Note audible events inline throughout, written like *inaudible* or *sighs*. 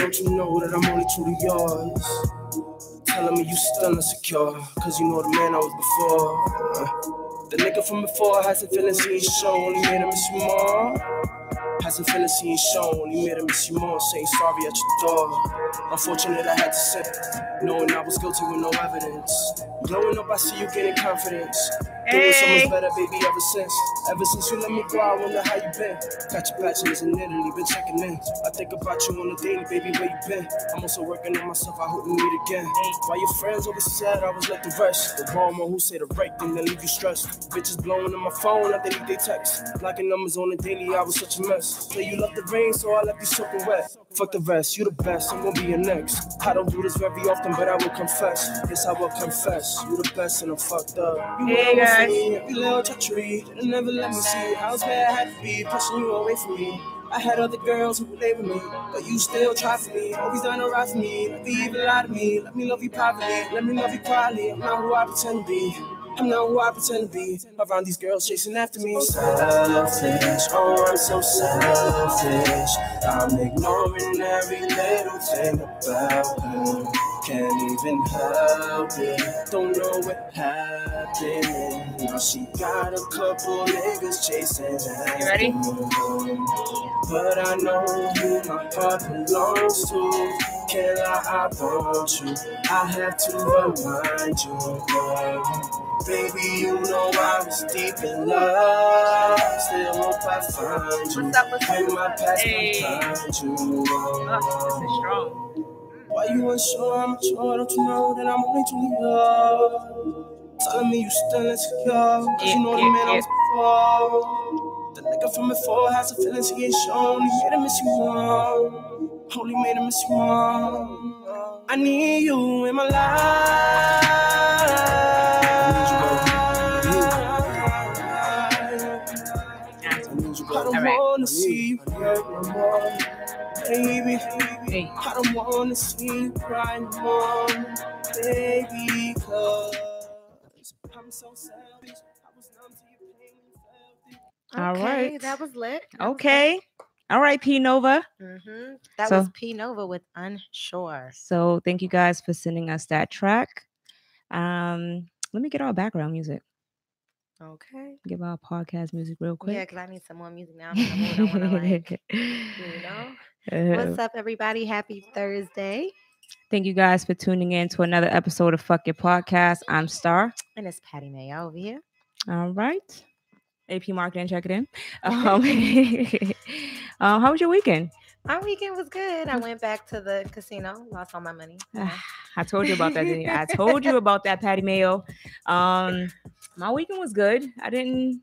Don't you know that I'm only truly yours? Telling me you still insecure, cause you know the man I was before. The nigga from before has the feelings he ain't shown, only made him miss you more. Has some feelings he ain't shown. He made him miss you more, saying sorry at your door. Unfortunate I had to say, knowing I was guilty with no evidence. Growing up, I see you getting confidence. Doing so much better, baby, ever since. Ever since you let me go, I wonder how you been. Got your bachelor's in Italy, been checking in. I think about you on a daily, baby, where you been? I'm also working on myself, I hope we meet again. While your friends always said I was like the rest. The bomber who say the right thing, then leave you stressed. Bitches blowing on my phone, I delete they text. Blocking numbers on the daily, I was such a mess. Say you love the rain, so I left you soaking wet. Fuck the rest, you the best, I'm gonna be your next. I don't do this very often, but I will confess. Yes, I will confess. You the best and I'm fucked up. You Hey, guys. Me, every little treachery. Didn't never let me see how bad I had to be, pushing you away from me. I had other girls who would lay with me, but you still try for me. Always done it right for me. Never even lie to me. Let me love you privately. Let me love you quietly. I'm not who I pretend to be. I'm not who I pretend to be. Around these girls chasing after me. Selfish, oh, I'm so selfish. I'm ignoring every little thing about her. Can't even help it. Don't know what happened. Now she got a couple niggas chasing after You ready? her. But I know who my heart belongs to. Can't lie, I want you. I have to remind you, girl. Baby, you know I was deep in love. Still hope I find you. What's up, what's up? When my past Hey. behind you. Oh, this is strong. Why you unsure? I'm sure, don't you know that I'm only too young? Telling me you still insecure, cause you know the man I was before. The nigga from before has the feelings he ain't shown. He made him miss you more. Holy made him miss you more. I need you in my life. I don't wanna see you hurt no more, baby. Hey. I don't wanna see you cry no more, baby. Cause I'm so selfish. I was numb to your pain and felt it. All Okay, right. That was lit. That was Okay. All right, P Nova. lit. Mhm. That So- was P Nova with Unsure. So thank you guys for sending us that track. Um, let me get our background music. Okay. Give our podcast music real quick. Yeah, because I need some more music now. I'm in the mood. I want to like, *laughs* you know. Uh, What's up, everybody? Happy Thursday. Thank you guys for tuning in to another episode of Fuck Your Podcast. I'm Star. And it's Patty Mayo over here. All right. AP marketing, check it in. *laughs* Um, *laughs* um, how was your weekend? My weekend was good. I went back to the casino, lost all my money. *sighs* I told you about that. Didn't you? I *laughs* told you about that, Patty Mayo. Um, my weekend was good. I didn't.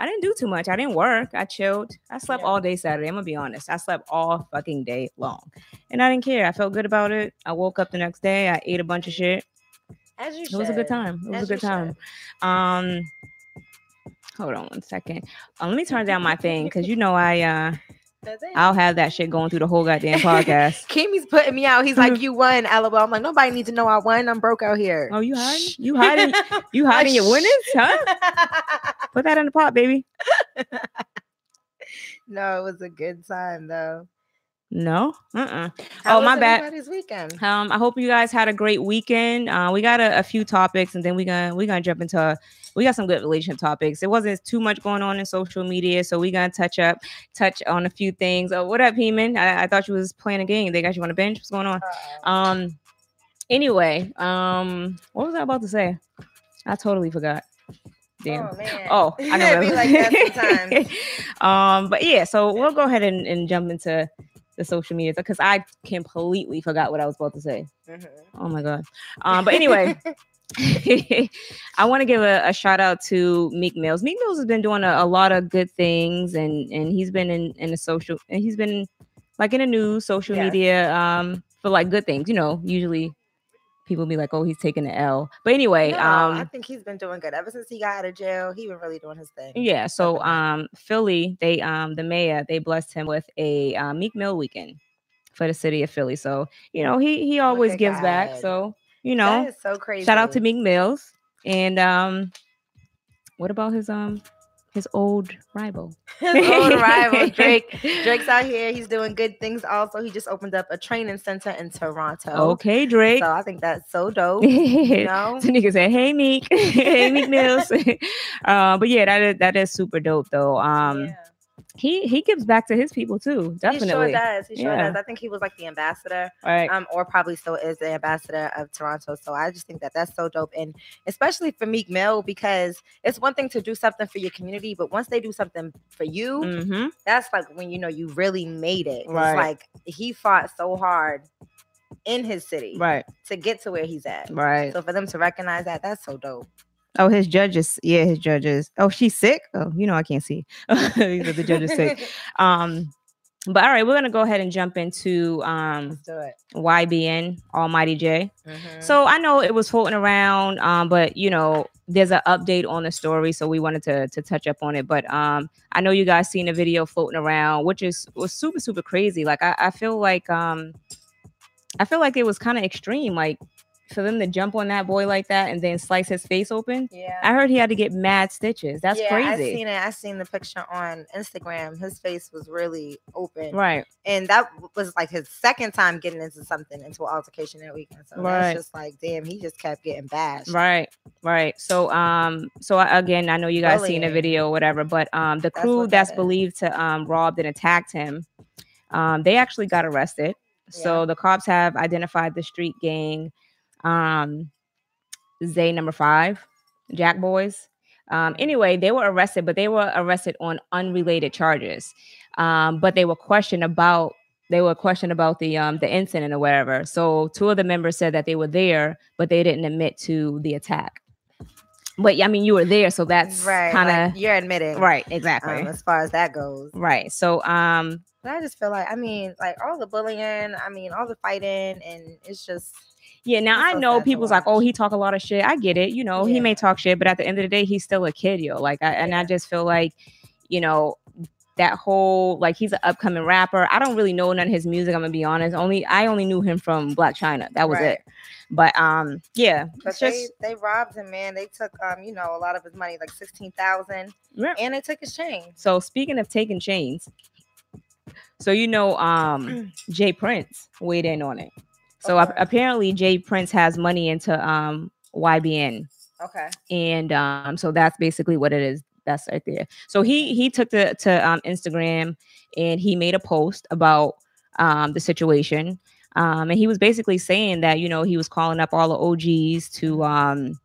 I didn't do too much. I didn't work. I chilled. I slept Yeah. all day Saturday. I'm gonna be honest. I slept all fucking day long, and I didn't care. I felt good about it. I woke up the next day. I ate a bunch of shit. As you It was a good time. It was As a good time. Um, hold on one second. Uh, let me turn down my thing because you know I uh. I'll have that shit going through the whole goddamn podcast. *laughs* Kimmy's putting me out. He's like, *laughs* "You won, lol." I'm like, nobody needs to know I won. I'm broke out here. Oh, you hiding? You hiding? You *laughs* hiding your winnings, huh? Put that in the pot, baby. no, it was a good time though. No. Uh-uh. How Oh, my bad. weekend. Um, I hope you guys had a great weekend. Uh, we got a, a few topics, and then we gonna we gonna jump into. A, We got some good relationship topics. It wasn't too much going on in social media, so we gonna touch up, touch on a few things. Oh, what up, Heman? I, I thought you was playing a game. They got you on a bench. What's going on? Um. Anyway, um, what was I about to say? I totally forgot. Damn. Oh. Oh, I know. *laughs* What be I like that sometimes. *laughs* um, but yeah, so we'll go ahead and, and jump into the social media because I completely forgot what I was about to say. Mhm. Oh my god. Um, but anyway, *laughs* I want to give a, a shout out to Meek Mills. Meek Mills has been doing a, a lot of good things, and and he's been in in the social, and he's been like in the news, social Yes. media, um, for like good things. You know, usually people be like, "Oh, he's taking the L." But anyway, No, I um, think he's been doing good ever since he got out of jail. He been really doing his thing. yeah. So um, Philly, they um, the mayor, they blessed him with a uh, Meek Mill weekend for the city of Philly. So you know, he he always at gives back. So you know, that is so crazy. shout out to Meek Mills. And um, what about his um his old rival. *laughs* His old rival *laughs* Drake. Drake's out here. He's doing good things. Also, he just opened up a training center in Toronto. Okay, Drake. So I think that's so dope. *laughs* You know, So nigga said, "Hey Meek, hey Meek Mills." uh, but yeah, that is that is super dope though. Um, Yeah. He he gives back to his people too, Definitely, he sure does. He sure Yeah. does. I think he was like the ambassador, right. um, or probably still is the ambassador of Toronto. So I just think that that's so dope, and especially for Meek Mill because it's one thing to do something for your community, but once they do something for you, Mm-hmm. that's like when you know you really made it. Right. It's like he fought so hard in his city Right. to get to where he's at. Right. So for them to recognize that, that's so dope. Oh, his judges. Yeah, his judges. Oh, she's sick. Oh, you know I can't see. *laughs* These are the judges sick. *laughs* Um, but all right, we're gonna go ahead and jump into um. YBN Almighty Jay. Mhm. So I know it was floating around, um, but you know, there's an update on the story, so we wanted to to touch up on it. But um, I know you guys seen a video floating around, which is was super super crazy. Like I, I feel like um, I feel like it was kind of extreme, like for them to jump on that boy like that and then slice his face open. yeah. I heard he had to get mad stitches. That's crazy. yeah, I seen it. I seen the picture on Instagram. His face was really open, Right. and that was like his second time getting into something, into an altercation that weekend. So Right. that's just like, damn, he just kept getting bashed. Right, right. So, um, so I, again, I know you guys seen the video, or whatever, but um, the crew that's that is. believed to um robbed and attacked him, um, they actually got arrested. So the cops have identified the street gang, um, Zay number five, Jack Boys. Um, anyway, they were arrested, but they were arrested on unrelated charges. Um, but they were questioned about they were questioned about the um the incident or whatever. So two of the members said that they were there, but they didn't admit to the attack. But I mean, you were there, so that's right. kind like, of you're admitting, right, exactly, Um, as far as that goes. right. So um, But I just feel like, I mean, like all the bullying, I mean, all the fighting, and it's just Yeah, now I know people's like, oh, he talk a lot of shit. I get it. You know, he may talk shit, but at the end of the day, he's still a kid, yo. Like, I, and I just feel like, you know, that whole like he's an upcoming rapper. I don't really know none of his music. I'm gonna be honest. Only I only knew him from Blac Chyna. That was Right. it. But um, yeah, But it's just they they robbed him, man. They took um, you know, a lot of his money, like sixteen thousand, Yeah. and they took his chain. so. Speaking of taking chains, so you know, um, *clears throat* J Prince weighed in on it. So Okay. apparently, J Prince has money into um YBN. Okay. and um, so that's basically what it is. That's right there. So he he took to to um, Instagram and he made a post about um, the situation, um, and he was basically saying that you know he was calling up all the OGs to um,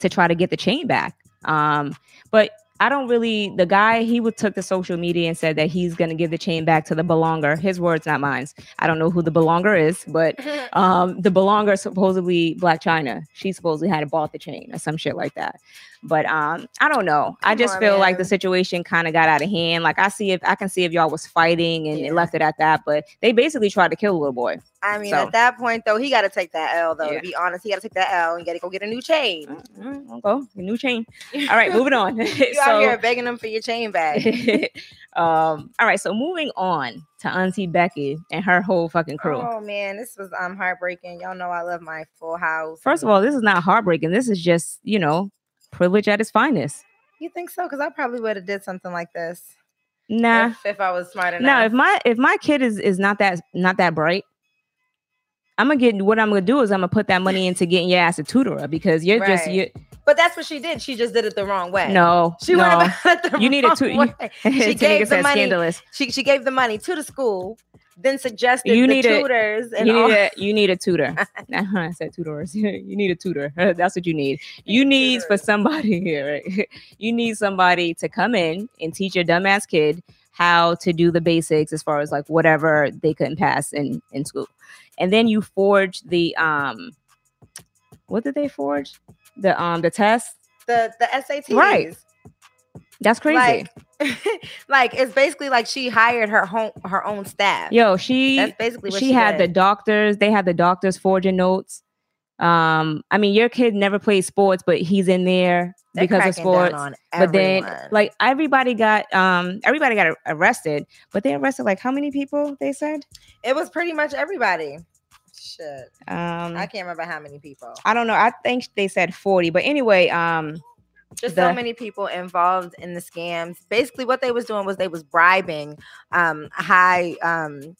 to try to get the chain back. Um, but I don't really. The guy he would took the social media and said that he's going to give the chain back to the belonger. His words, not mine. I don't know who the belonger is, but *laughs* um the belonger supposedly Blac Chyna she supposedly had bought the chain or some shit like that but um i don't know i just on, feel like the situation kind of got out of hand like i see if i can see if y'all was fighting and, Yeah. and left it at that but they basically tried to kill the little boy I mean, So- at that point though, he got to take that L though. Yeah. To be honest, he got to take that L and got to go get a new chain. Mm, mm, go a new chain all right moving on *laughs* *laughs* You out here begging them for your chain back. *laughs* um all right so moving on to auntie becky and her whole fucking crew Oh man, this was um heartbreaking. Y'all know I love my Full House. first of all this is not heartbreaking this is just you know privilege at its finest you think so? Because I probably would have did something like this nah if, if I was smart enough. No, if my if my kid is is not that not that bright, I'm gonna get what I'm gonna do is I'm gonna put that money into getting your ass a tutor because you're just you. but that's what she did. She just did it the wrong way. No, she no. went about *laughs* it the You need a wrong tu- you- way. *laughs* She gave the money. scandalous. She she gave the money to the school, then suggested You the need a- tutors and You all. need a you need a tutor. I said tutors. you need a tutor. That's what you need. You need for somebody *laughs* here. Right? You need somebody to come in and teach your dumbass kid how to do the basics as far as like whatever they couldn't pass in in school, and then you forge the um. What did they forge? The um the test. the the SATs. Right. That's crazy. Like, *laughs* like it's basically like she hired her home her own staff. Yo, she That's basically what she, she, had the doctors they had the doctors forging notes um i mean your kid never played sports but he's in there They're because of sports but then like everybody got um everybody got arrested but they arrested like how many people they said it was pretty much everybody. Shit, um I can't remember how many people. I don't know. I think they said 40, but anyway, um Just the- so many people involved in the scams. Basically, what they was doing was they was bribing um, high um,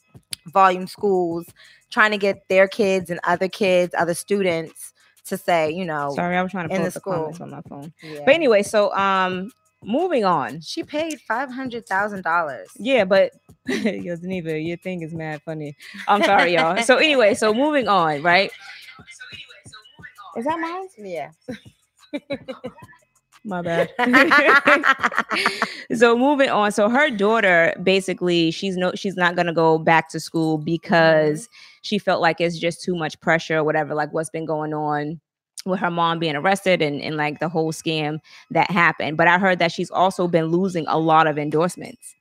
volume schools, trying to get their kids and other kids, other students, to say, you know, Sorry, I was trying to in pull the the school. comments on my phone. yeah. But anyway, so um, moving on. she paid five hundred thousand dollars. Yeah, but *laughs* yo, Geneva, your thing is mad funny. I'm sorry, y'all. So anyway, so moving on, right? So anyway, so moving on. Is that mine? Yeah. *laughs* *laughs* My bad. *laughs* so moving on. So her daughter basically she's no she's not gonna go back to school because mm-hmm. she felt like it's just too much pressure or whatever, like what's been going on with her mom being arrested and, and like the whole scam that happened. But I heard that she's also been losing a lot of endorsements.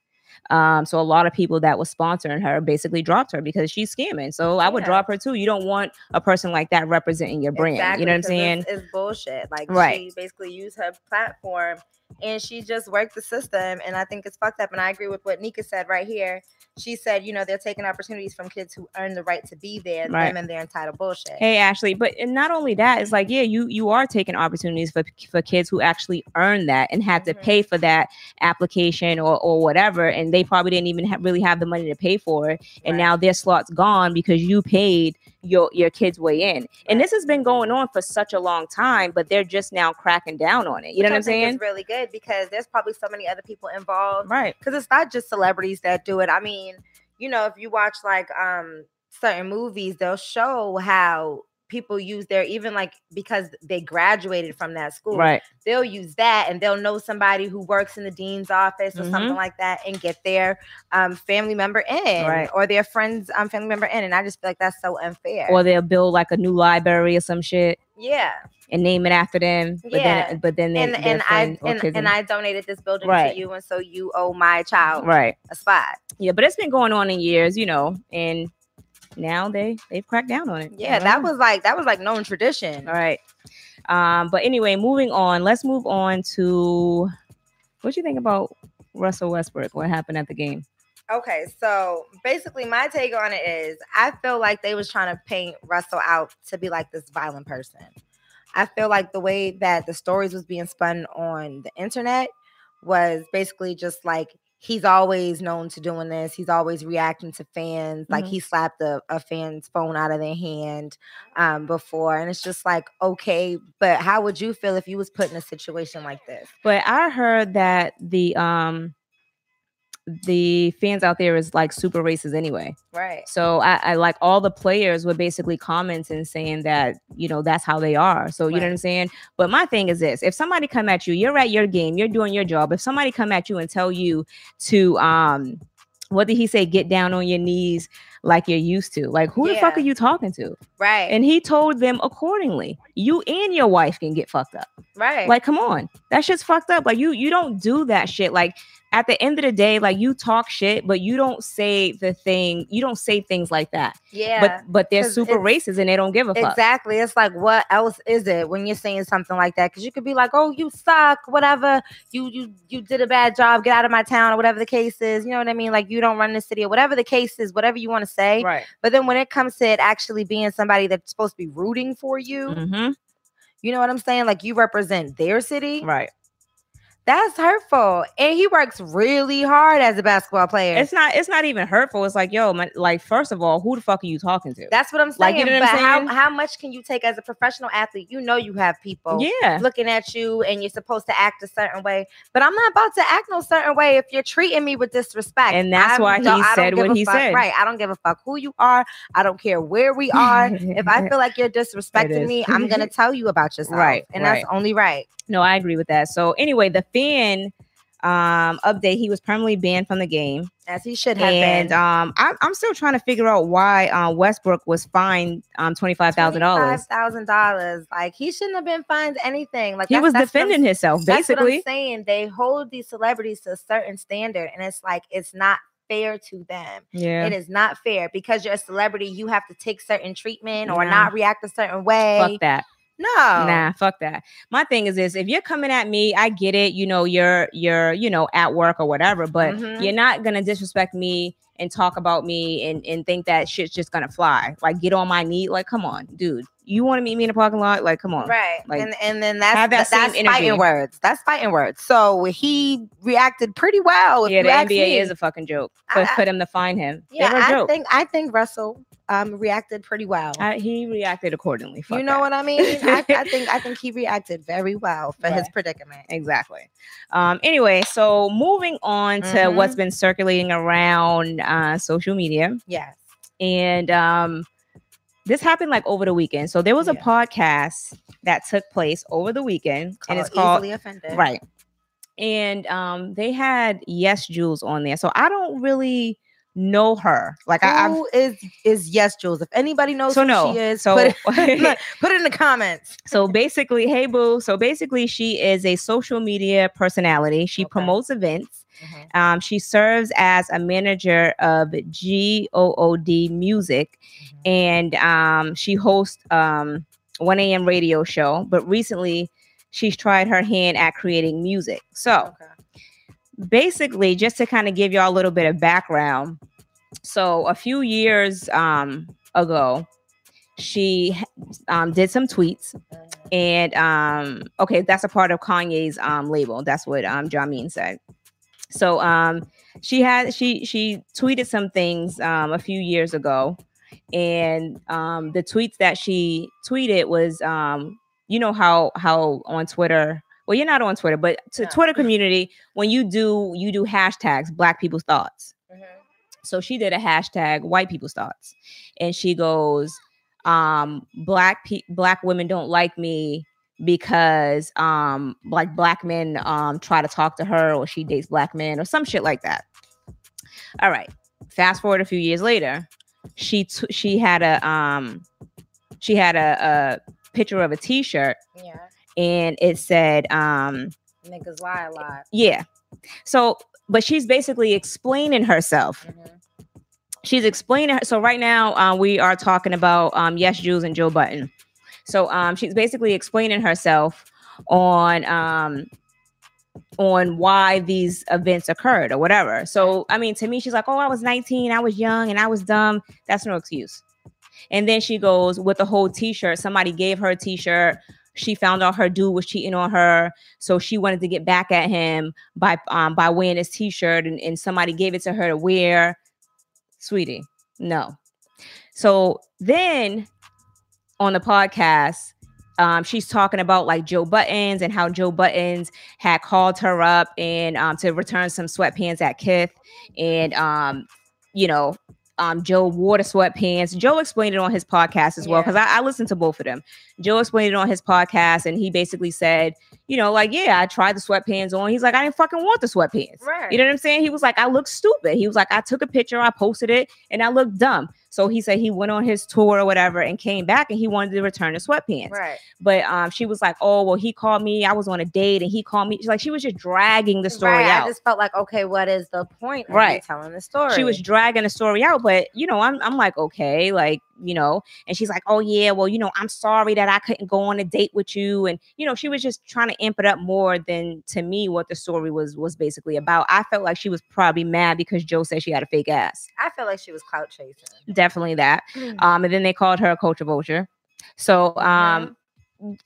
Um, so a lot of people that was sponsoring her basically dropped her because she's scamming. So I would Yeah. drop her too. You don't want a person like that representing your brand. you know what I'm saying? It's, it's bullshit. Like Right. she basically used her platform and she just worked the system. And I think it's fucked up. And I agree with what Nika said right here. She said, you know, they're taking opportunities from kids who earn the right to be there, Right. them and their entitled bullshit. Hey Ashley, but and not only that, it's like yeah, you you are taking opportunities for for kids who actually earn that and had to Mhm. pay for that application or or whatever, and they probably didn't even ha- really have the money to pay for it, and Right. now their slot's gone because you paid your your kids weigh in, and this has been going on for such a long time, but they're just now cracking down on it. You know what I I'm saying? Is really good because there's probably so many other people involved. Right. because it's not just celebrities that do it. I mean, you know, if you watch like um certain movies, they'll show how people use their even like because they graduated from that school, Right. they'll use that and they'll know somebody who works in the dean's office or Mhm. something like that and get their um family member in Right. or their friends um family member in. And I just feel like that's so unfair. Or they'll build like a new library or some shit yeah. and name it after them. But Yeah. then but then they, And and I and, and I donated this building Right. to you and so you owe my child right. a spot. Yeah, but it's been going on in years, you know, and now they they've cracked down on it. Yeah, that was like that was like known tradition. all right. Um, but anyway, moving on. Let's move on to what you think about Russell Westbrook? What happened at the game? Okay, so basically my take on it is I feel like they was trying to paint Russell out to be like this violent person. I feel like the way that the stories was being spun on the internet was basically just like he's always known to doing this. He's always reacting to fans. Like Mhm. he slapped a, a fan's phone out of their hand um, before. And it's just like, okay, but how would you feel if you was put in a situation like this? But I heard that the um the fans out there is like super racist anyway. Right. So I, I like all the players were basically commenting saying that you know that's how they are. So you know what I'm saying. But my thing is this: if somebody come at you, you're at your game, you're doing your job. If somebody come at you and tell you to um, what did he say? Get down on your knees like you're used to. Like who the fuck are you talking to? Right. And he told them accordingly. You and your wife can get fucked up. right. Like, come on, that shit's fucked up. Like, you you don't do that shit. Like, at the end of the day, like you talk shit, but you don't say the thing. You don't say things like that. yeah. But but they're super racist and they don't give a fuck. Exactly. It's like what else is it when you're saying something like that? Because you could be like, "Oh, you suck," whatever. You you you did a bad job. Get out of my town, or whatever the case is. You know what I mean? Like you don't run the city, or whatever the case is. Whatever you want to say. Right. But then when it comes to it actually being somebody that's supposed to be rooting for you, hmm you know what I'm saying? Like you represent their city. Right. That's hurtful. And he works really hard as a basketball player. It's not. It's not even hurtful. It's like, yo, man, like first of all, who the fuck are you talking to? That's what I'm saying. Like, you know but saying? how how much can you take as a professional athlete? You know you have people yeah. looking at you and you're supposed to act a certain way. But I'm not about to act no certain way if you're treating me with disrespect. And that's I why he I said what he fuck. said. Right. I don't give a fuck who you are. I don't care where we are. if I feel like you're *laughs* disrespecting me, I'm gonna *laughs* tell you about yourself. Right, And right. that's only right. No, I agree with that. So anyway, the fan um update, he was permanently banned from the game. As he should have and been. um I'm, I'm still trying to figure out why uh, Westbrook was fined um twenty five thousand dollars. thousand dollars. Like he shouldn't have been fined anything. Like He was that's what I'm defending himself That's what I'm basically. saying. They hold these celebrities to a certain standard, and it's like it's not fair to them. Yeah, It is not fair because you're a celebrity. You have to take certain treatment or not react a certain way. fuck that. No, Nah, fuck that. My thing is this: if you're coming at me, I get it. You know, you're you're you know at work or whatever, but Mhm. you're not gonna disrespect me and talk about me and and think that shit's just gonna fly. Like get on my knee. Like, come on, dude. You want to meet me in the parking lot? Like, come on. Right. Like, and and then that's that that's fighting energy. words. That's fighting words. So he reacted pretty well. Yeah, the NBA me. is a fucking joke. I- I- for to find him. yeah. A I think I think Russell um reacted pretty well. I- he reacted accordingly. Fuck you know that. what I mean? I, I *laughs* think I think he reacted very well for his predicament. Exactly. Um, anyway, so moving on to what's Mhm. been circulating around uh, social media, Yes. and um, this happened like over the weekend. So there was a podcast that took place over the weekend, and it's Called called easily offended. right. And um, they had Yesjulz on there, so I don't really know her. Like I, I've Who is is yes, Jules? If anybody knows So who no. she is, So- put it, *laughs* *laughs* put it in the comments. So basically, hey boo. So basically, she is a social media personality. She Okay. promotes events. Um, she serves as a manager of GOOD Music, Mm-hmm. and um, she hosts um 1 a.m. radio show. But recently, she's tried her hand at creating music. So Okay. basically, just to kind of give y'all a little bit of background. So a few years um, ago, she um, did some tweets and um okay that's a part of kanye's um label that's what um Jamin said so um she had she she tweeted some things um a few years ago. And um the tweets that she tweeted was um you know how how on twitter well you're not on twitter but to No. twitter community when you do you do hashtags black people's thoughts. So she did a hashtag white people's thoughts. And she goes um black pe- black women don't like me because um like black men um try to talk to her or she dates black men or some shit like that. All right fast forward a few years later she t- she had a um she had a, a picture of a t-shirt Yeah. and it said um Niggas lie a lot. yeah. So but she's basically explaining herself. She's explaining so right now uh, we are talking about um Yesjulz and Joe Budden so um she's basically explaining herself on um on why these events occurred or whatever. So i mean to me she's like oh i was 19 i was young and i was dumb. That's no excuse. And then she goes with the whole t-shirt. Somebody gave her a t-shirt. She found out her dude was cheating on her. So she wanted to get back at him by um by wearing his t-shirt and, and somebody gave it to her to wear. Sweetie no. So then on the podcast um, she's talking about like Joe Buddens and how Joe Buddens had called her up and um, to return some sweatpants at Kith, and um, you know, um, Joe wore the sweatpants. Joe explained it on his podcast as well because I, I listened to both of them. Joe explained it on his podcast, and he basically said, you know, like yeah, I tried the sweatpants on. He's like, I didn't fucking want the sweatpants. Right. You know what I'm saying? He was like, I look stupid. He was like, I took a picture, I posted it, and I looked dumb. So he said he went on his tour or whatever and came back and he wanted to return the sweatpants. Right. But um, she was like, "Oh, well, he called me. I was on a date, and he called me." She's like, she was just dragging the story right. out. I just felt like, okay, what is the point of Right. telling the story? She was dragging the story out, but you know, I'm I'm like, okay, like you know, and she's like, "Oh yeah, well, you know, I'm sorry that I couldn't go on a date with you," and you know, she was just trying to amp it up more than to me what the story was was basically about. I felt like she was probably mad because Joe said she had a fake ass. I felt like she was clout chasing. Definitely that. Um, and then they called her a culture vulture. So um,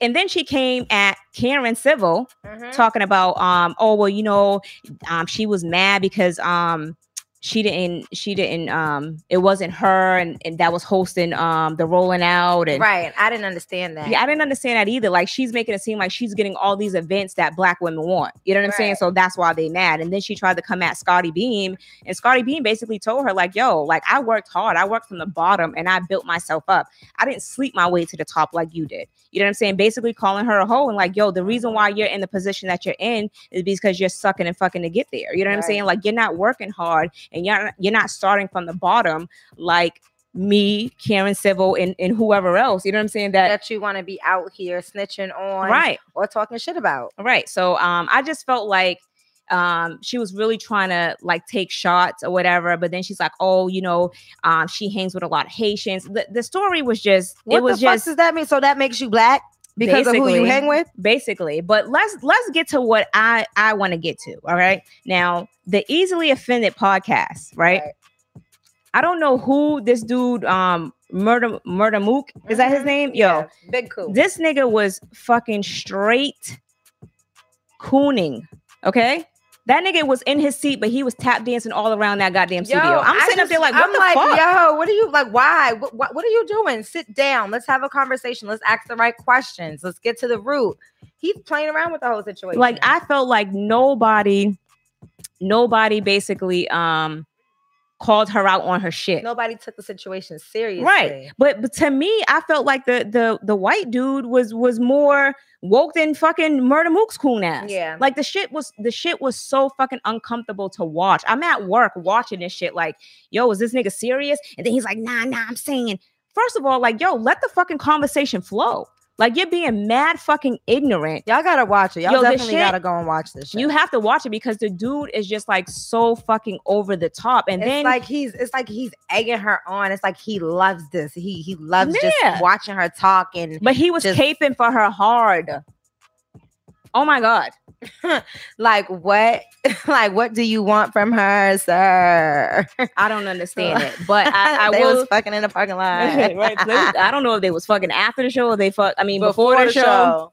and then she came at Karen Civil Mhm. talking about um oh well you know um she was mad because um she didn't she didn't um it wasn't her and, and that was hosting um the rolling out and Right. I didn't understand that. yeah, I didn't understand that either. Like she's making it seem like she's getting all these events that black women want. You know what I'm saying? So that's why they mad. And then she tried to come at Scottie Beam, and Scottie Beam basically told her, like, yo, like I worked hard. I worked from the bottom and I built myself up. I didn't sleep my way to the top like you did. You know what I'm saying? Basically calling her a hoe and like, yo, the reason why you're in the position that you're in is because you're sucking and fucking to get there. You know what I'm saying? Like you're not working hard and you're not, you're not starting from the bottom like me, Karen Civil, and, and whoever else. You know what I'm saying? That that you want to be out here snitching on right. or talking shit about. Right. So um I just felt like um she was really trying to like take shots or whatever, but then she's like, oh, you know, um she hangs with a lot of Haitians. The, the story was just What it was the fuck just does that mean? So that makes you black because of who you Basically. hang with? basically but let's let's get to what i i want to get to all right now the easily offended podcast right, I don't know who this dude um murder Murda Mook is that his Mhm. name? Yo, Yeah, big cool. this nigga was fucking straight cooning. Okay. That nigga was in his seat, but he was tap dancing all around that goddamn studio. I'm I sitting up there like, what I'm the like, fuck? yo, what are you like? Why? What, what, what are you doing? Sit down. Let's have a conversation. Let's ask the right questions. Let's get to the root. He's playing around with the whole situation. like I felt like nobody, nobody basically um called her out on her shit. nobody took the situation seriously. Right. But, but to me, I felt like the the the white dude was was more woke than fucking Murda Mook's coon ass. Yeah. Like the shit was the shit was so fucking uncomfortable to watch. I'm at work watching this shit, like, yo, is this nigga serious? And then he's like, nah, nah, I'm saying, first of all, like, yo, let the fucking conversation flow. Like you're being mad fucking ignorant. Y'all gotta watch it. Y'all Yo, definitely shit- gotta go and watch this. Shit. You have to watch it because the dude is just like so fucking over the top. And it's then like he's it's like he's egging her on. It's like he loves this. He he loves Yeah. just watching her talk and but he was just- caping for her hard. Oh my god. *laughs* like what *laughs* like what do you want from her, sir? I don't understand it. But I, *laughs* I will was fucking in the parking lot. right. I don't know if they was fucking after the show or they fuck. I mean, before, the, show,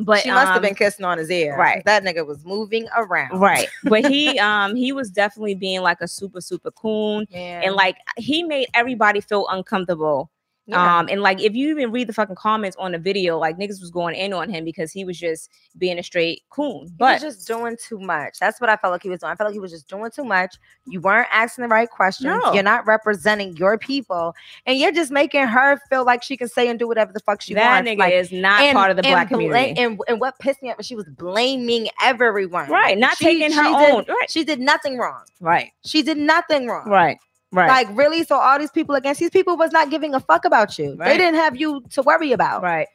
But she must have um, been kissing on his ear. right. That nigga was moving around. right. But he um he was definitely being like a super super coon, Yeah. and like he made everybody feel uncomfortable. Yeah. Um and like if you even read the fucking comments on the video, like niggas was going in on him because he was just being a straight coon. he But was just doing too much. That's what I felt like he was doing. I felt like he was just doing too much. You weren't asking the right questions. No. You're not representing your people, and you're just making her feel like she can say and do whatever the fuck she that wants. nigga like, is not and- part of the and black bla- community. And, and what pissed me off was she was blaming everyone. right, not She- taking her she own. Did, right, She did nothing wrong. right, She did nothing wrong. right, right, Like really, so all these people against these people was not giving a fuck about you. They didn't have you to worry about right.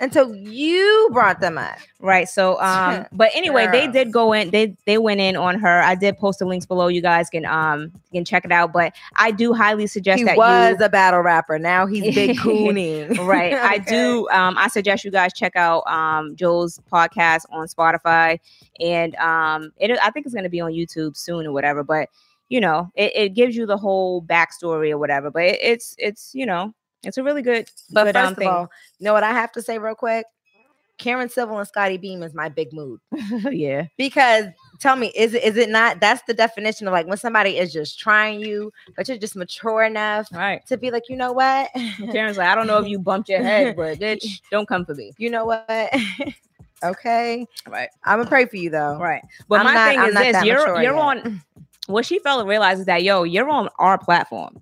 until you brought them up. Right. So *laughs* um but anyway, they did go in they they went in on her. I did post the links below. You guys can um can check it out, but I do highly suggest He that was you a battle rapper. Now he's *laughs* big cooning. Right. I *laughs* do um I suggest you guys check out um Joe's podcast on Spotify and um it I think it's going to be on YouTube soon or whatever, but you know, it, it gives you the whole backstory or whatever, but it, it's it's you know, it's a really good But good, first um, of all, you know what I have to say real quick? Karen Civil and Scottie Beam is my big mood *laughs* yeah. because tell me, is it is it not? That's the definition of like when somebody is just trying you, but you're just mature enough right, to be like, you know what, Karen's like, I don't know if you bumped your head, but *laughs* bitch, don't come for me. you know what. *laughs* okay, Right. I'm gonna pray for you though. Right. But I'm my not- thing I'm is this: you're you're yet. on. What she felt and realized is that yo, you're on our platform.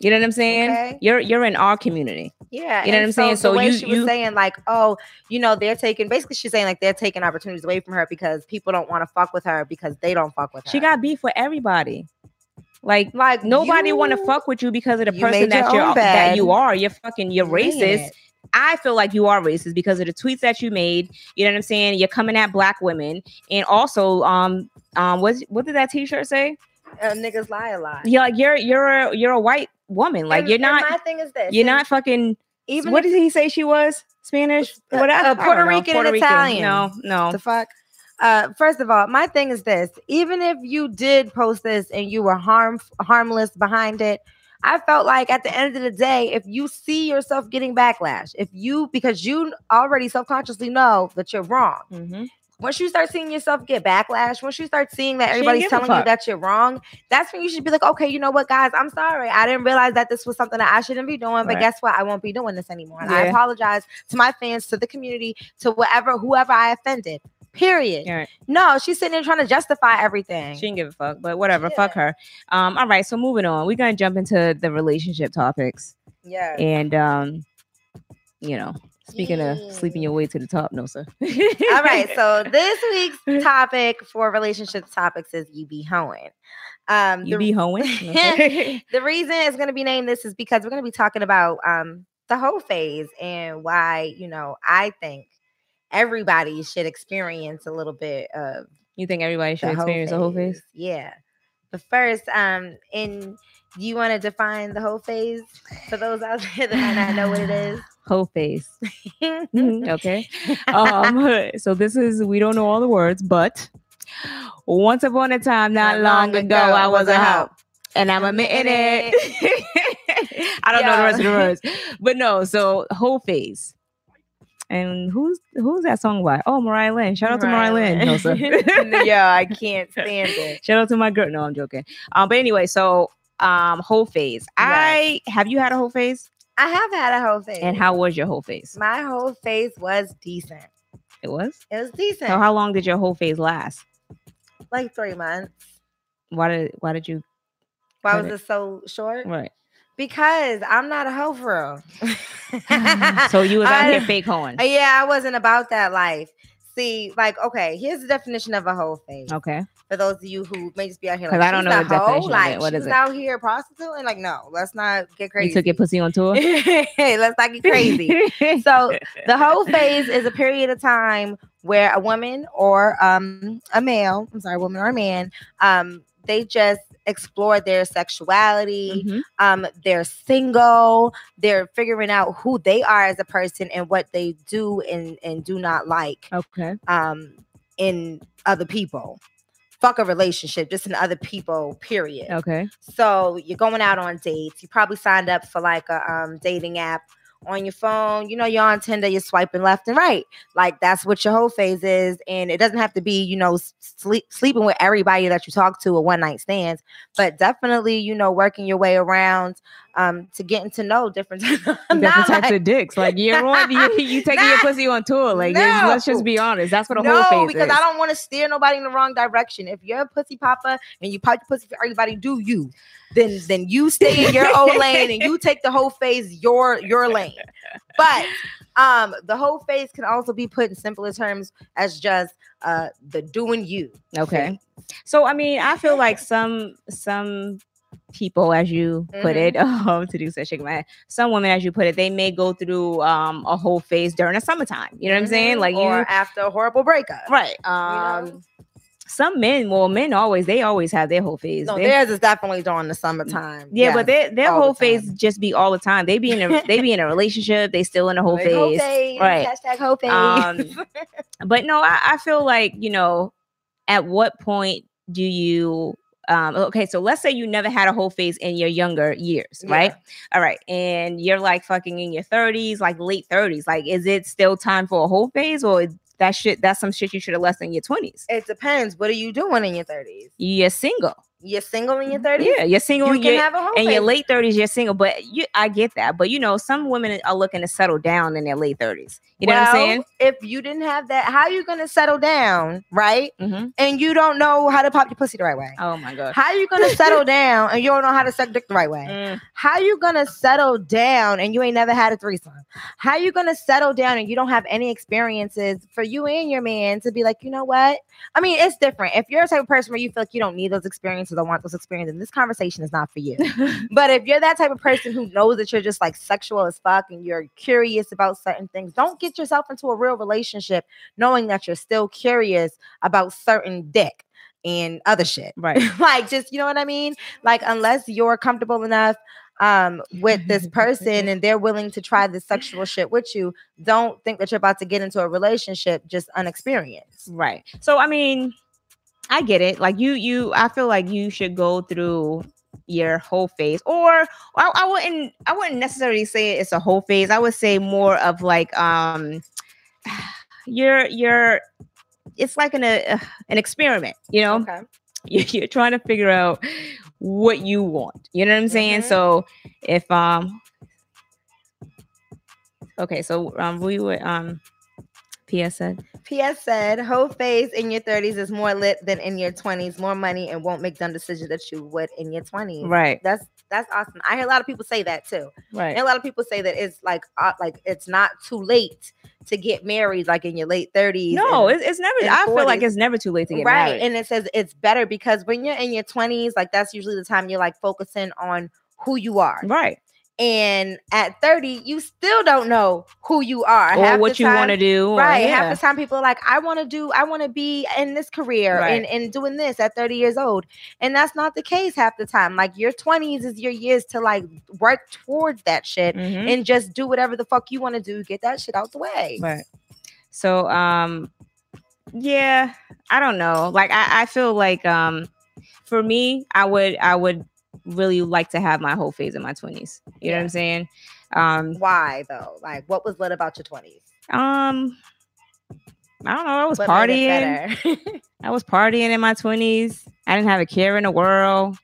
You know what I'm saying? Okay. You're you're in our community. Yeah, You know what I'm saying? The So way you- she was you- saying like, oh, you know, they're taking basically she's saying like they're taking opportunities away from her because people don't want to fuck with her because they don't fuck with her. She got beef with everybody. Like like nobody want to fuck with you because of the person that your you're own that you are. You're fucking you're racist. I feel like you are racist because of the tweets that you made. You know what I'm saying? You're coming at black women, and also, um, um, what what did that T-shirt say? Uh, niggas lie a lot. You're like you're you're a you're a white woman. Like And- you're not my thing is this. you're not fucking. even what did he say she was? Spanish? Uh, What? Uh, I don't Puerto know. Rican and Italian. No, no. the fuck. Uh, first of all, my thing is this: even if you did post this and you were harm harmless behind it, I felt like at the end of the day, if you see yourself getting backlash, if you because you already self consciously know that you're wrong, Mhm. Once you start seeing yourself get backlash, once you start seeing that everybody's telling you that you're wrong, that's when you should be like, okay, you know what, guys, I'm sorry. I didn't realize that this was something that I shouldn't be doing, but Right. guess what? I won't be doing this anymore. And I apologize to my fans, to the community, to whatever, whoever I offended. Period. Right. No, she's sitting there trying to justify everything. She didn't give a fuck, but whatever. Fuck her. Um. All right. So moving on, we're gonna jump into the relationship topics, yeah. and um, you know, speaking of sleeping your way to the top, no sir. All right. So *laughs* this week's topic for relationship topics is you be hoeing. Um, you the- be hoeing. *laughs* *laughs* The reason it's going to be named this is because we're going to be talking about um the whole phase and why you know I think everybody should experience a little bit of you think everybody should experience the whole phase? Yeah. But first, um, in do you want to define the whole phase for those out there that might not know what it is? Whole phase. *laughs* Mhm, okay. Um. *laughs* So this is we don't know all the words, but once upon a time, not, long, ago, I was a hoe. and I'm admitting it. *laughs* I don't know the rest of the words, but no. So whole phase. And who's who's that song by? Oh, Mariah Lynn. Shout out to Mariah Lynn. No, sir. yeah, I can't stand it. Shout out to my girl. No, I'm joking. Um, but anyway, so um, whole phase. I have you had a whole phase? I have had a whole face. And how was your whole face? My whole face was decent. It was. It was decent. So how long did your whole face last? like three months. Why did Why did you? Why was it? it so short? Right. Because I'm not a hoe for real. *laughs* so you was out here fake hoeing. Yeah, I wasn't about that life. See, like, okay, here's the definition of a whole face. Okay. For those of you who may just be out here like, I don't know the definition Like. What is it? out here prostituting? Like, no, let's not get crazy. You took your pussy on *laughs* tour. hey, let's not get crazy. *laughs* so the whole phase is a period of time where a woman or um a male, I'm sorry, woman or a man, um, they just explore their sexuality. Mhm. Um, they're single, they're figuring out who they are as a person and what they do and, and do not like Okay. um in other people. Fuck a relationship, just in other people, period. Okay. So you're going out on dates. You probably signed up for like a um, dating app on your phone. You know, you're on Tinder, you're swiping left and right. Like that's what your whole phase is. And it doesn't have to be, you know, sleep sleeping with everybody that you talk to or one night stands, but definitely, you know, working your way around um to getting to know different, *laughs* Different types like- of dicks. Like you're on you, *laughs* you taking your pussy on tour. Like it's- let's just be honest. That's what a no, whole phase is. because is. I don't want to steer nobody in the wrong direction. If you're a pussy papa and you pop your pussy for everybody, do you? Then then you stay in your own lane and you take the whole phase your your lane. But um the whole phase can also be put in simpler terms as just uh the doing you. Okay. So I mean, I feel like some some people, as you put it, *laughs* um, to do such a some women, as you put it, they may go through um a whole phase during the summertime. You know what I'm saying? Mhm. Like or you after a horrible breakup. right. know? Um some men, well, men always they always have their whole phase. No, They- theirs is definitely during the summertime. yeah, but Yes, their their all the whole phase just be all the time. They be in a they be in a relationship. They still in a whole Like, whole phase. phase, Right. Hashtag whole phase. Um, *laughs* but no, I, I feel like you know, at what point do you? Um, okay, so let's say you never had a whole phase in your younger years, right? Yeah. All right, and you're like fucking in your 30s, like late 30s. Like, is it still time for a whole phase, or that shit? That's some shit you should have left in your 20s. it depends. What are you doing in your 30s? You're single, You're single in your 30s? yeah. You're single. You can have a whole in your late 30s, you're single, but you, I get that. But you know, some women are looking to settle down in their late 30s. You know what I'm saying? If you didn't have that, how are you gonna settle down, right? hmm And you don't know how to pop your pussy the right way. Oh my god. How are you gonna settle down and you don't know how to suck dick the right way? *laughs* Mm. How you gonna settle down and you ain't never had a threesome? How are you gonna settle down and you don't have any experiences for you and your man to be like, you know what? I mean, it's different. If you're a type of person where you feel like you don't need those experiences or want those experiences, And this conversation is not for you. *laughs* But if you're that type of person who knows that you're just like sexual as fuck and you're curious about certain things, don't get yourself into a real relationship knowing that you're still curious about certain dick and other shit. right. *laughs* like just you know what I mean? Like unless you're comfortable enough um with this *laughs* person and they're willing to try this sexual shit with you, don't think that you're about to get into a relationship just unexperienced. Right. So I mean, I get it. Like you, you. I feel like you should go through your whole phase, or I, I wouldn't. I wouldn't necessarily say it's a whole phase. I would say more of like um, *sighs* you're you're. It's like an uh, *sighs* an experiment. You know, Okay. *laughs* you're, you're trying to figure out what you want. You know what I'm saying? Mhm. So if um. Okay, so um, we were um, PS said. PS said, whole phase in your 30s is more lit than in your 20s, more money, and won't make dumb decisions that you would in your 20s. Right, That's that's awesome. I hear a lot of people say that too. right. And a lot of people say that it's like uh, like it's not too late to get married, like in your late 30s. No, and- it's, never. I feel like it's never too late to get right. married. Right. And it says it's better because when you're in your 20s, like that's usually the time you're like focusing on who you are. right, And at 30, you still don't know who you are. or Half what you want to do. or- Right. yeah. Half the time people are like, I want to do, I want to be in this career Right. and, and doing this at 30 years old. And that's not the case half the time. Like your 20s is your years to like work towards that shit Mhm. and just do whatever the fuck you want to do. Get that shit out the way. Right. So, um, yeah, I don't know. Like, I, I feel like, um, for me, I would, I would really like to have my whole phase in my twenties. You know what I'm saying? Um, Why though? Like, what was lit about your twenties? um, I don't know. I was partying. I was partying in my twenties. I didn't have a care in the world.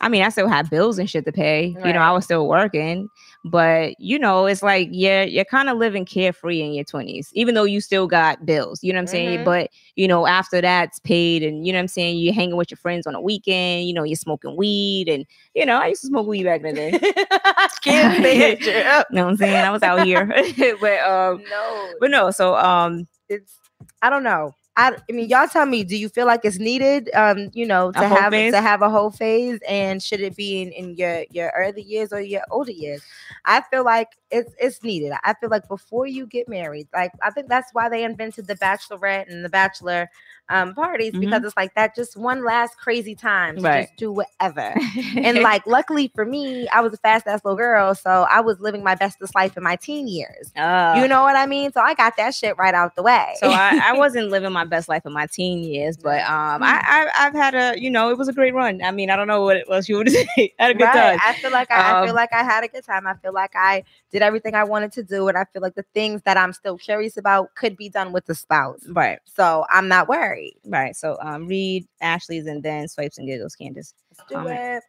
I mean, I still had bills and shit to pay. You know, I was still working, but you know, it's like yeah, you're kind of living carefree in your twenties, even though you still got bills. You know what I'm saying? Mhm. But you know, after that's paid, and you know what I'm saying, you're hanging with your friends on a weekend. You know, you're smoking weed, and you know, I used to smoke weed back in the day. *laughs* Can't say it. *laughs* You know what I'm saying? I was out here, *laughs* but um, No, but no. So um, it's I don't know. I, I mean, y'all tell me, do you feel like it's needed? Um, you know, to have phase? to have a whole phase, and should it be in, in your your early years or your older years? I feel like it's it's needed. I feel like before you get married, like I think that's why they invented the bachelorette and the bachelor um parties because it's like that just one last crazy time to Right. just do whatever. *laughs* and like luckily for me, I was a fast ass little girl, so I was living my bestest life in my teen years. uh, You know what I mean? So I got that shit right out the way. So I, I *laughs* wasn't living my best life in my teen years, but um, I, I I've had a you know it was a great run. I mean I don't know what else you would *laughs* say. I had a good right. time. I feel like I, I feel Um, like I had a good time. I feel like I did everything I wanted to do, and I feel like the things that I'm still curious about could be done with the spouse. Right, So I'm not worried. right. So um, read Ashley's and then swipes and giggles, Candace. Let's do it.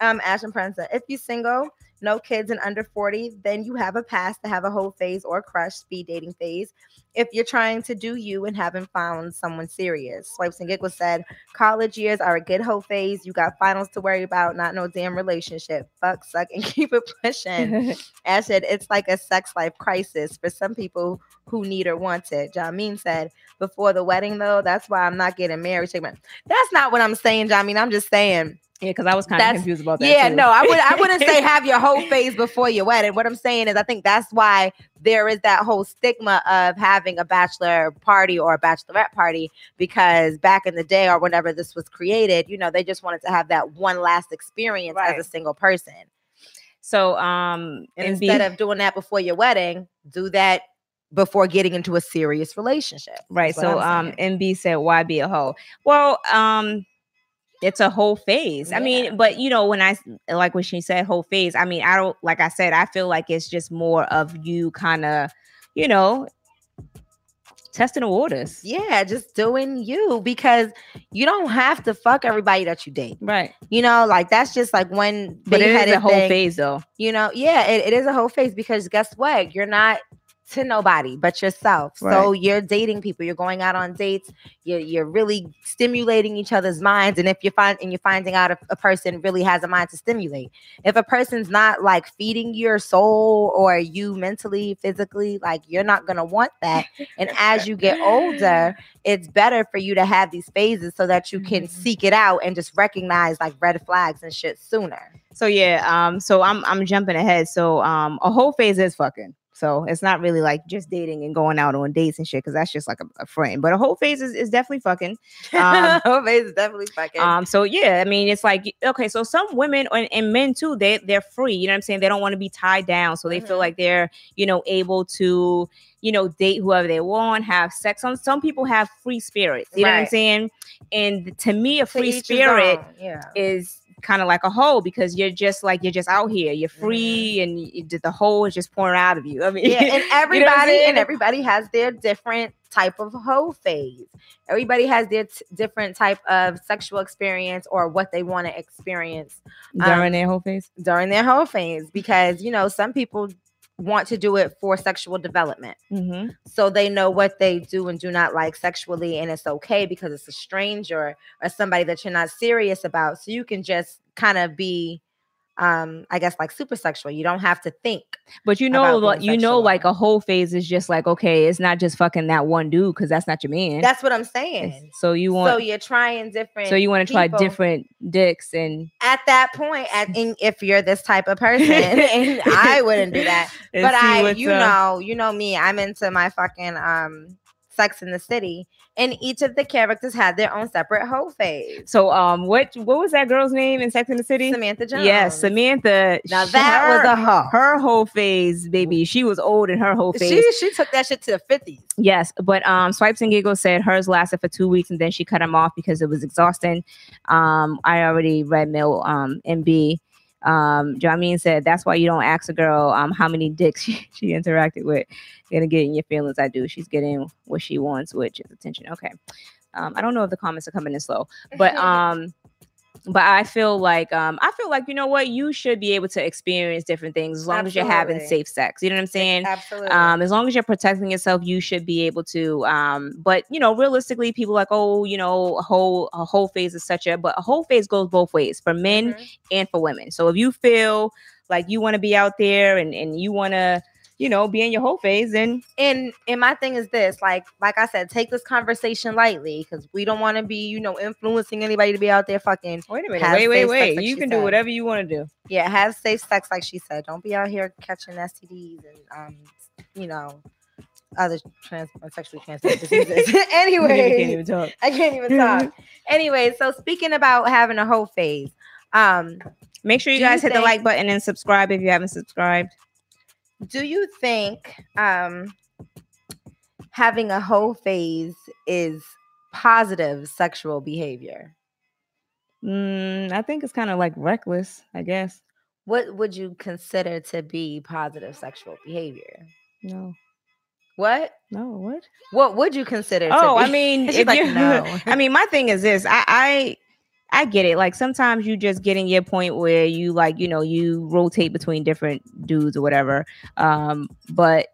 Um, Ash and Prince, if you're single, no kids and under 40, then you have a pass to have a whole phase or crush speed dating phase. If you're trying to do you and haven't found someone serious, Swipes and Giggles said, college years are a good whole phase. You got finals to worry about, not no damn relationship. Fuck, suck, and *laughs* keep it pushing. *laughs* Ash said, it's like a sex life crisis for some people who need or want it. Jamin said, before the wedding, though, that's why I'm not getting married. That's not what I'm saying, Jamin. I'm just saying. Yeah, because I was kind of confused about that. Yeah, too. no, I would I *laughs* wouldn't say have your whole phase before your wedding. What I'm saying is I think that's why there is that whole stigma of having a bachelor party or a bachelorette party because back in the day or whenever this was created, you know, they just wanted to have that one last experience Right. as a single person. So um, And instead of doing that before your wedding, do that before getting into a serious relationship. right. So um. MB said, "Why be a hoe?" Well, um. It's a whole phase. I mean, but you know, when I like when she said whole phase, I mean, I don't like I said, I feel like it's just more of you kind of, you know, testing the waters. Yeah, just doing you because you don't have to fuck everybody that you date. Right. You know, like that's just like when But it is a whole thing. phase though. you know yeah it, it is a whole phase because guess what you're not to nobody but yourself so you're dating people you're going out on dates you're, you're really stimulating each other's minds and if you find and you're finding out if a person really has a mind to stimulate if a person's not like feeding your soul or you mentally physically like you're not gonna want that and as you get older it's better for you to have these phases so that you can Mhm. seek it out and just recognize like red flags and shit sooner So yeah, um, so I'm I'm jumping ahead. So um, a whole phase is fucking. So it's not really like just dating and going out on dates and shit, because that's just like a, a friend. But a whole phase is, is definitely fucking. Um, *laughs* Whole phase is definitely fucking. Um, so yeah, I mean, it's like okay, so some women and, and men too, they they're free. You know what I'm saying? They don't want to be tied down, so they feel Mhm. like they're you know able to you know date whoever they want, have sex. Some some people have free spirits. You know what I'm saying? And to me, a free spirit Yeah. is kind of like a hole because you're just like you're just out here. You're free, and you, the hole is just pouring out of you. I mean, Mm-hmm. Yeah, and *laughs* everybody saying? and everybody has their different type of hoe phase. Everybody has their t- different type of sexual experience or what they want to experience during their whole phase. during their hoe phase because you know some people want to do it for sexual development. Mm-hmm. so they know what they do and do not like sexually and it's okay because it's a stranger or somebody that you're not serious about so you can just kind of be um i guess like super sexual you don't have to think But you know, like you know, like a whole phase is just like okay, it's not just fucking that one dude because that's not your man. that's what i'm It's- saying So you want so you're trying different so you want to try different dicks and, at that point at, in, *laughs* if you're this type of person and i wouldn't do that *laughs* but i you up. know you know me i'm into my fucking um Sex in the City, and each of the characters had their own separate hoe phase. So um, what what was that girl's name in Sex in the City? Samantha Jones. Yes, Samantha. Now that was her- a hoe. her whole phase, baby. She was old in her whole phase. She she took that shit to the fifties. Yes, but um, Swipes and Giggles said hers lasted for two weeks and then she cut him off because it was exhausting. Um, I already read Mill um MB. Um, Jameen said that's why you don't ask a girl um how many dicks *laughs* she, she interacted with. You're Gonna get in your feelings. I do. She's getting what she wants, which is attention. Okay. Um, I don't know if the comments are coming in slow, but *laughs* um but I feel like um I feel like you know what you should be able to experience different things as long as you're having safe sex. You know what I'm saying? Absolutely. um as long as you're protecting yourself you should be able to um but you know realistically people like oh you know a whole a whole phase is such a but a whole phase goes both ways for men Mhm. and for women so if you feel like you want to be out there and and you want to you know be in your whole phase and and and my thing is this like like i said take this conversation lightly because we don't want to be you know influencing anybody to be out there fucking wait a minute. wait wait wait. like you can do whatever you want to do. Yeah have safe sex like she said. Don't be out here catching stds and um you know other trans sexually transmitted *laughs* diseases. *laughs* You can't anyway even talk. I can't even talk. *laughs* Anyway so speaking about having a whole phase um make sure you Do you guys hit the like button and subscribe if you haven't subscribed do you think um having a whole phase is positive sexual behavior? Mm, i think it's kind of like reckless i guess. What would you consider to be positive sexual behavior? No. What? No what? What would you consider Oh, I *laughs* mean, if like, you, no. *laughs* I mean, my thing is this: I, I, I get it. Like sometimes you just get in your point where you like, you know, you rotate between different dudes or whatever. Um, but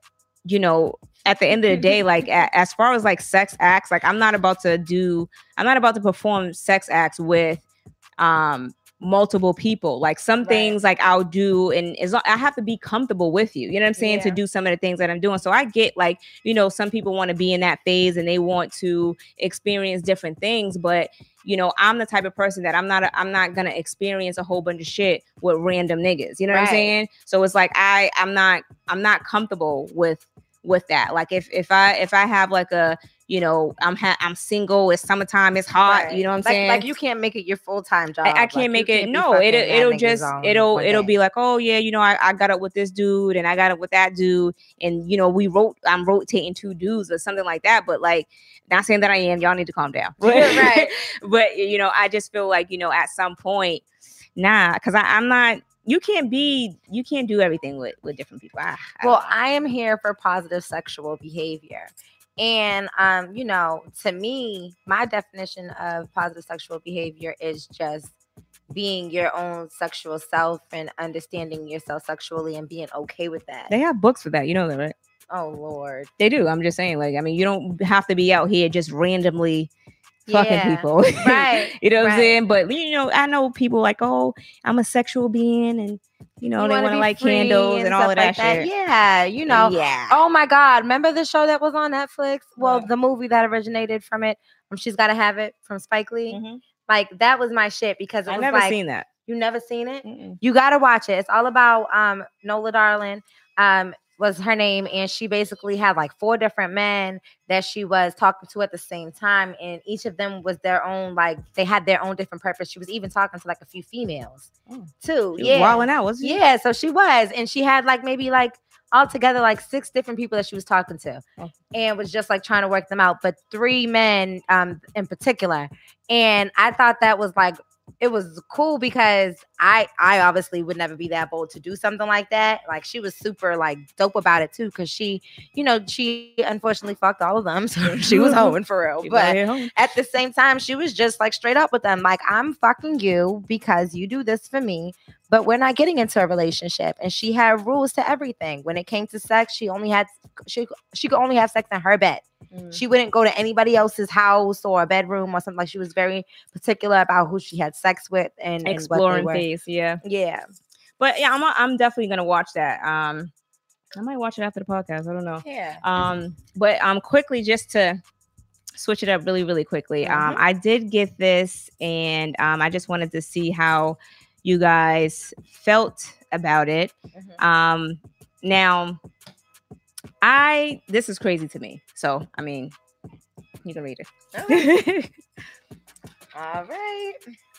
you know, at the end of the day, *laughs* like a, as far as like sex acts, like I'm not about to do, I'm not about to perform sex acts with, um multiple people. Like some Right. things like i'll do and as long, i have to be comfortable with you. You know what i'm saying? To do some of the things that i'm doing. So i get like you know some people want to be in that phase and they want to experience different things but you know i'm the type of person that i'm not i'm not gonna experience a whole bunch of shit with random niggas. You know what i'm saying? So it's like i i'm not i'm not comfortable with with that like if if i if i have like a you know i'm ha- i'm single it's summertime it's hot Right. you know what i'm like, saying like you can't make it your full-time job I, I can't you make it. be No, it'll it'll just it'll it'll day. be like, oh yeah, you know, I, I got up with this dude and I got up with that dude, and you know, we wrote I'm rotating two dudes or something like that. But like, not saying that I am. Y'all need to calm down. *laughs* *laughs* Right. but you know, I just feel like you know, at some point, nah, because I'm not. You can't be. You can't do everything with with different people. I, I well know. i am here for positive sexual behavior and um you know to me my definition of positive sexual behavior is just being your own sexual self and understanding yourself sexually and being okay with that they have books for that. You know that, right? oh lord They do. I'm just saying. Like, I mean, you don't have to be out here just randomly fucking Yeah. people. *laughs* right you know what I'm saying? But you know, I know people like, oh, I'm a sexual being, and you know, You they want to light candles and all of that, like shit. yeah you know yeah. Oh my God! Remember the show that was on Netflix? Well, the movie that originated from it, from She's Gotta Have It from Spike Lee. Mhm. Like that was my shit because it I was never like seen that. you never seen it. Mm-mm. You gotta watch it. It's all about um Nola Darling. Um was her name, and she basically had like four different men that she was talking to at the same time, and each of them was their own like they had their own different purpose. She was even talking to like a few females Oh. too. She was yeah, wilding out, wasn't yeah, so she was, and she had like maybe like altogether like six different people that she was talking to, Oh. and was just like trying to work them out. But three men, um, in particular, and I thought that was like it was cool because I I obviously would never be that bold to do something like that. Like she was super like dope about it too, because she, you know, she unfortunately fucked all of them, *laughs* so she was *laughs* hoeing for real. But at the same time, she was just like straight up with them, like, I'm fucking you because you do this for me, but we're not getting into a relationship. And she had rules to everything. When it came to sex, she only had she she could only have sex in her bed. Mm. She wouldn't go to anybody else's house or a bedroom or something. Like she was very particular about who she had sex with and, and what they exploring phase, yeah. Yeah, But yeah, I'm I'm definitely gonna watch that. Um, I might watch it after the podcast. I don't know. yeah. Um, but um, quickly just to switch it up really, really quickly. Um, Mhm. I did get this, and um, I just wanted to see how you guys felt about it. Mhm. Um, now, I this is crazy to me. So I mean, You can read it. All right. *laughs*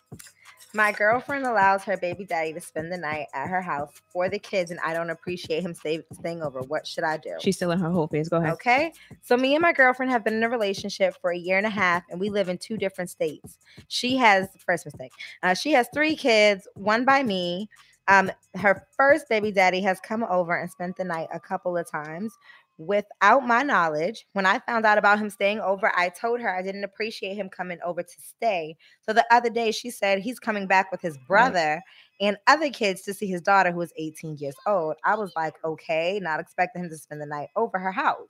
My girlfriend allows her baby daddy to spend the night at her house for the kids, and I don't appreciate him stay, staying over. What should I do? She's still in her whole phase. Go ahead. Okay. So me and my girlfriend have been in a relationship for a year and a half, and we live in two different states. She has first mistake. Uh, she has three kids, one by me. Um, her first baby daddy has come over and spent the night a couple of times without my knowledge. When I found out about him staying over, I told her I didn't appreciate him coming over to stay. So the other day she said he's coming back with his brother and other kids to see his daughter who is 18 years old. I was like, okay, not expecting him to spend the night over her house.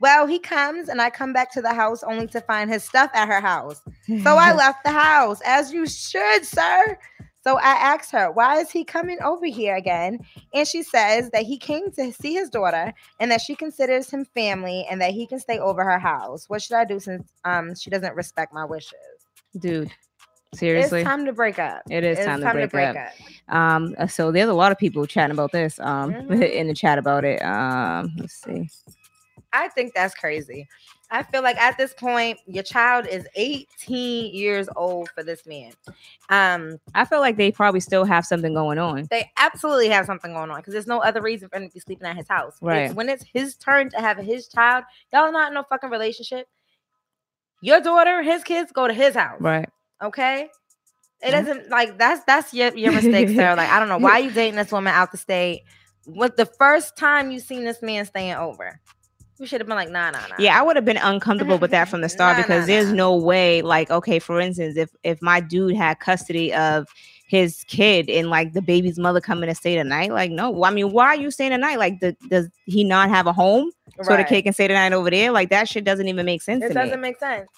Well, he comes and I come back to the house only to find his stuff at her house. So I *laughs* left the house, as you should, sir. So I asked her, why is he coming over here again? And she says that he came to see his daughter and that she considers him family and that he can stay over her house. What should I do since um she doesn't respect my wishes? Dude, seriously. It's time to break up. It is It's time, to break, up. up. Um, uh, so there's a lot of people chatting about this. Um, *laughs* Mhm. in the chat about it. Um, let's see. I think that's crazy. I feel like at this point, your child is 18 years old for this man. Um, I feel like they probably still have something going on. they absolutely have something going on because there's no other reason for him to be sleeping at his house. It's Right. when it's his turn to have his child, y'all not in no fucking relationship. Your daughter, his kids go to his house. Right. Okay. It Yeah. doesn't like that's that's your, your *laughs* mistake, Sarah. Like, I don't know why you dating this woman out the state. What the first time you seen this man staying over? You should have been like, nah, nah, nah. Yeah, I would have been uncomfortable with that from the *laughs* start Nah, because nah, there's nah. no way, like, okay, for instance, if if my dude had custody of his kid and like the baby's mother coming to stay tonight, like, no, I mean, why are you staying tonight? Like, the, does he not have a home so the Right. kid can stay tonight over there? Like, that shit doesn't even make sense It doesn't me. make sense.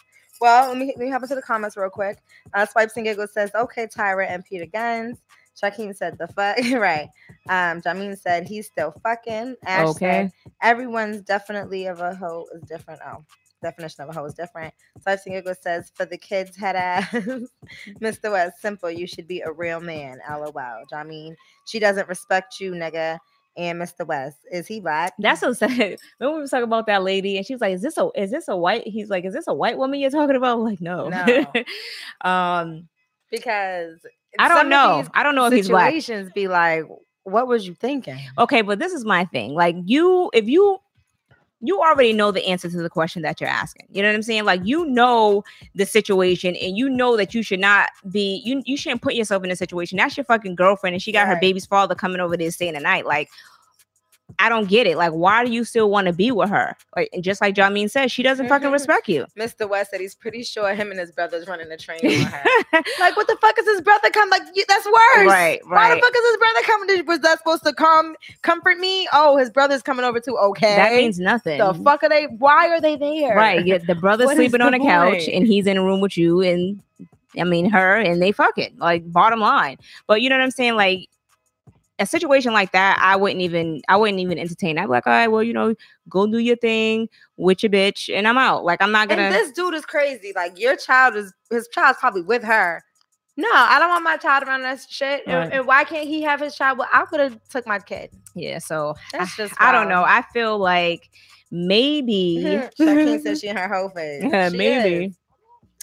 Well, let me let me hop into the comments real quick. Uh, Swipes and Giggles says, "Okay, Tyra and Peter Gunz." Shaquem said, "The fuck, *laughs* right?" Um, Jamin said, "He's still fucking." Ash Okay. said, "Everyone's definitely of a hoe is different." Oh, definition of a hoe is different. Swipes and says, "For the kids' head ass, *laughs* Mr. West, simple. You should be a real man." LOL. Jamin, she doesn't respect you, nigga. And Mr. West, is he black? That's so sad. *laughs* Remember we were talking about that lady, and she was like, "Is this a is this a white?" He's like, "Is this a white woman you're talking about?" I'm like, no, No. um, because I don't know. I don't know if he's black. situations be like, what was you thinking? Okay, but this is my thing. Like you, if you you already know the answer to the question that you're asking. You know what I'm saying? Like you know the situation and you know that you should not be you you shouldn't put yourself in a situation. That's your fucking girlfriend and she got her baby's father coming over there staying the night. Like I don't get it. Like, why do you still want to be with her? Like, and just like Jameen said, she doesn't fucking Mhm. respect you. Mr. West said he's pretty sure him and his brother's running the train *laughs* like, what the fuck is his brother come? Like, that's worse. right, right. Why the fuck is his brother coming? To, was that supposed to come comfort me? Oh, his brother's coming over too. Okay. That means nothing. the fuck are they? Why are they there? Right. Yeah, the brother's sleeping on the a couch and he's in a room with you and I mean her and they fucking like bottom line. But you know what I'm saying? Like a situation like that, I wouldn't even I wouldn't even entertain. I'd be like, all right, well, you know, go do your thing with your bitch and I'm out. Like I'm not gonna And this dude is crazy. Like, your child is his child's probably with her. No, I don't want my child around that shit. And- Right. And, why can't he have his child? Well, I could have took my kid. yeah, so That's just I don't know. I feel like maybe *laughs* Shaquem says she in her whole face. *laughs* Yeah, maybe. is.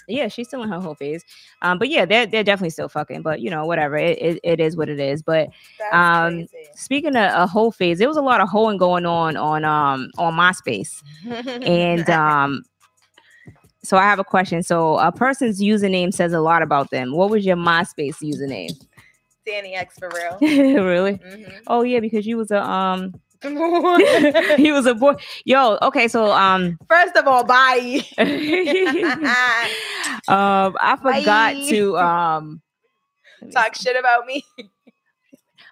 Yeah, she's still in her whole phase. Um, but yeah, they're they're definitely still fucking. But you know, whatever. It, it, it is what it is. But That's Um, crazy. speaking of a whole phase, there was a lot of hoeing going on on um on MySpace. And *laughs* um so I have a question. So a person's username says a lot about them. What was your MySpace username? Danny X for real. *laughs* really? Mhm. Oh yeah, because you was a um *laughs* he was a boy. Yo, okay, so um First of all, bye. *laughs* *laughs* um I forgot Bye. to um Talk shit about me.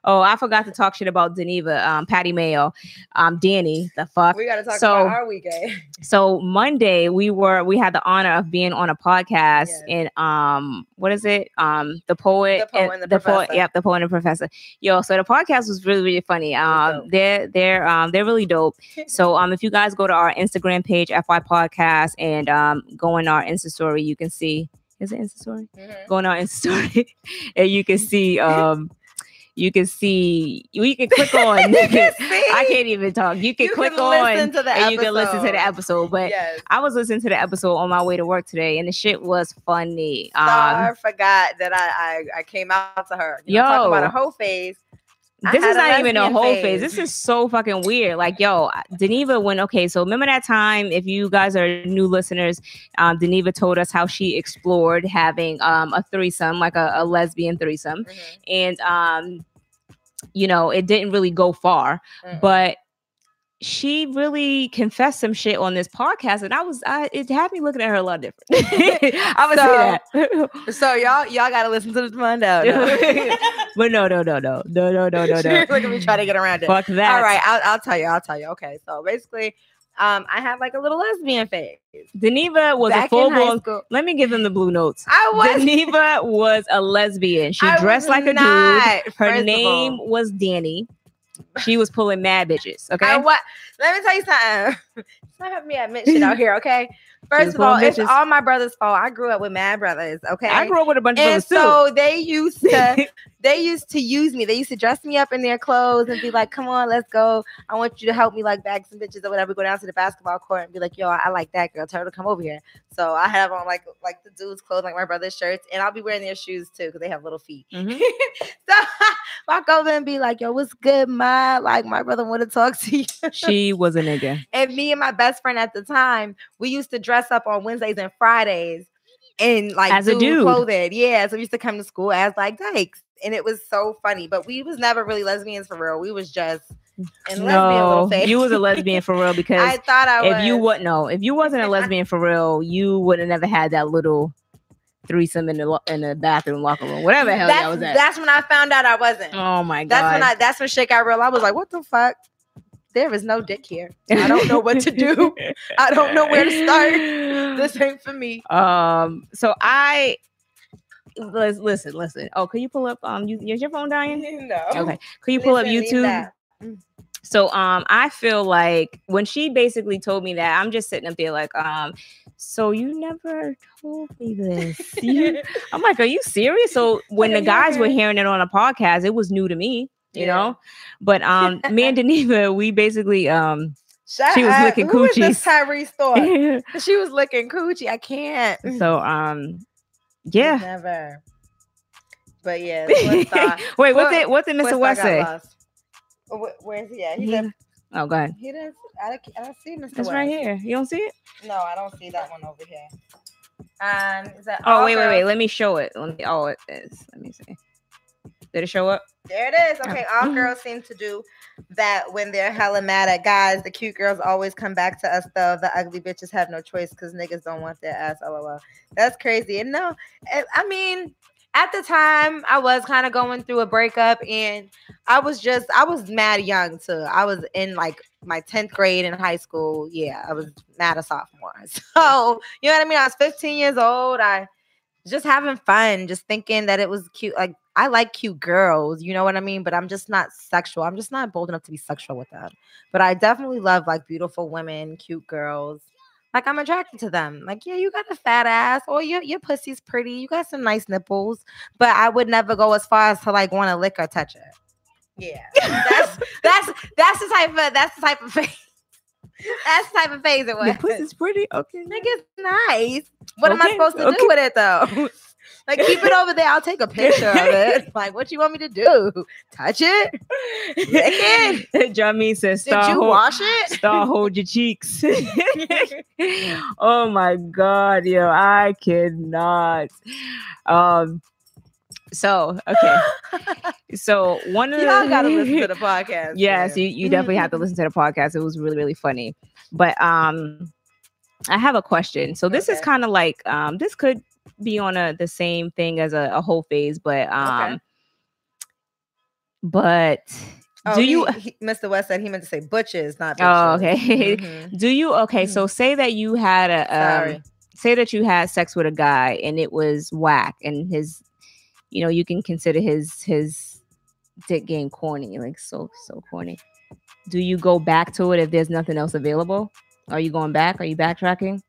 Oh I forgot to talk shit about Deneva, um Patty Mayo, um Danny, the fuck. We gotta talk So- about our weekend. *laughs* So Monday we were we had the honor of being on a podcast Yes. and um what is it um the poet The Poet and the poet Professor. yep the poet and the professor yo so the podcast was really really funny um they're they're um they're really dope *laughs* so um if you guys go to our Instagram page FY podcast and um go in our Insta story you can see is it Insta story Mhm. go on our Insta story *laughs* and you can see um you can see you can *laughs* click on. *laughs* I can't even talk. You can You click can on listen to the and you can listen to the episode. But yes. I was listening to the episode on my way to work today, and the shit was funny. Um, Star forgot that I, I I came out to her. You know, talking about Yo. a whole phase. This is not even a whole phase. phase. This is so fucking weird. Like, yo, Deneva went okay. So remember that time? If you guys are new listeners, um, Deneva told us how she explored having um a threesome, like a, a lesbian threesome, Mhm, and um, you know, it didn't really go far, mhm. but she really confessed some shit on this podcast, and I was, I, it had me looking at her a lot different. *laughs* I would say that. so y'all y'all gotta listen to this one now. but no, no, no, no, no, no, no, no, *laughs* no. Look at me trying to get around it. Fuck that. All right, I'll, I'll tell you. I'll tell you. Okay, so basically, um, I had like a little lesbian phase. Deneva was Back a full blown. Let me give them the blue notes. I was *laughs* Deneva was a lesbian. She I dressed like a dude. Her name was Danny. She was pulling mad bitches. Okay. I what? Let me tell you something. *laughs* Don't have me admit shit out *laughs* here, okay? First of all, pulling it's all my brother's fault. I grew up with mad brothers, okay? I grew up with a bunch of and brothers too. so they used to *laughs* they used to use me. They used to dress me up in their clothes and be like, "Come on, let's go. I want you to help me like bag some bitches or whatever. Go down to the basketball court and be like, yo, I like that girl. Tell her to come over here." So I have on like like the dudes' clothes, like my brother's shirts, and I'll be wearing their shoes too because they have little feet. Mhm. *laughs* so *laughs* walk over and be like, "Yo, what's good, ma? Like my brother want to talk to *laughs* you." She was a nigga. And me and my best friend at the time, we used to dress up on Wednesdays and Fridays in like As a dude clothing. Yeah. So we used to come to school as like dykes. And it was so funny. But we was never really lesbians for real. We was just No, you was a lesbian for real *laughs* because I thought I was. if you would no, if you wasn't a lesbian for real, you would have never had that little threesome in the lo- in the bathroom locker room, whatever the hell that's, that was at. that's when I found out I wasn't. oh my god! that's when I that's when shit got real. I was like, what the fuck? There is no dick here. I don't know what to do. I don't know where to start. This ain't for me. Um. So I lis- listen, listen. Oh, can you pull up? Um, you, is your phone dying? *laughs* No. Okay. Can you pull up Listen, leave YouTube? So um, I feel like when she basically told me that, I'm just sitting up there like, um, so you never told me this. You- *laughs* I'm like, are you serious? So when the guys were hearing it on a podcast, it was new to me, you Yeah. know. But um, *laughs* me and Deneva, we basically um, Shut She was up. licking Who is this coochies. Tyrese Thorpe? *laughs* she was licking coochie. I can't. so um, yeah. Never. But yeah. *laughs* Wait, what's What- What's What Mr. West say? Wh- Where's he at? He's He- at, Oh, go ahead. he does. I don't, I don't see Mr. It's West. right here. You don't see it? No, I don't see that one over here. Um, is that Oh, wait, wait, wait. Let me show it. Let me. Oh, it is. Let me see. Did it show up? There it is. Okay, all oh. girls seem to do that when they're hella mad at guys. The cute girls always come back to us though. The ugly bitches have no choice because niggas don't want their ass. LOL. That's crazy. And no, I- I mean, at the time I was kind of going through a breakup and I was just I was mad young too. I was in like my 10th grade in high school. Yeah, I was mad a sophomore. *laughs* So, you know what I mean? I was 15 years old. I just having fun, just thinking that it was cute. Like I like cute girls, you know what I mean? But I'm just not sexual. I'm just not bold enough to be sexual with them. But I definitely love like beautiful women, cute girls. Like I'm attracted to them. Like, yeah, you got a fat ass, or your your pussy's pretty. You got some nice nipples. But I would never go as far as to like want to lick or touch it. Yeah, *laughs* that's that's that's the type of that's the type of *laughs* phase. That's the type of phase it was. Your pussy's pretty. Okay. Nigga's nice. What am I supposed to okay. do with it though? *laughs* like keep it over there. I'll take a picture of it. *laughs* Like what you want me to do? Touch it? Lick it? *laughs* Jamie says, Did you hold, wash it? star hold your cheeks." oh my god, yo, I cannot. Um. So okay, *laughs* so one of the Y'all gotta listen to the *laughs* podcast. yes, man. you, you definitely have to *laughs* listen to the podcast. It was really really funny. But um, I have a question. So this is kind of like um, this could be on a the same thing as a, a whole phase, but um, but Oh, do you? he- Mr. West said he meant to say butches, not Oh, okay. Mhm. Do you okay? So say that you had a Sorry. um, say that you had sex with a guy and it was whack and his, you know, you can consider his his dick game corny, like so so corny. Do you go back to it if there's nothing else available? Are you going back? Are you backtracking?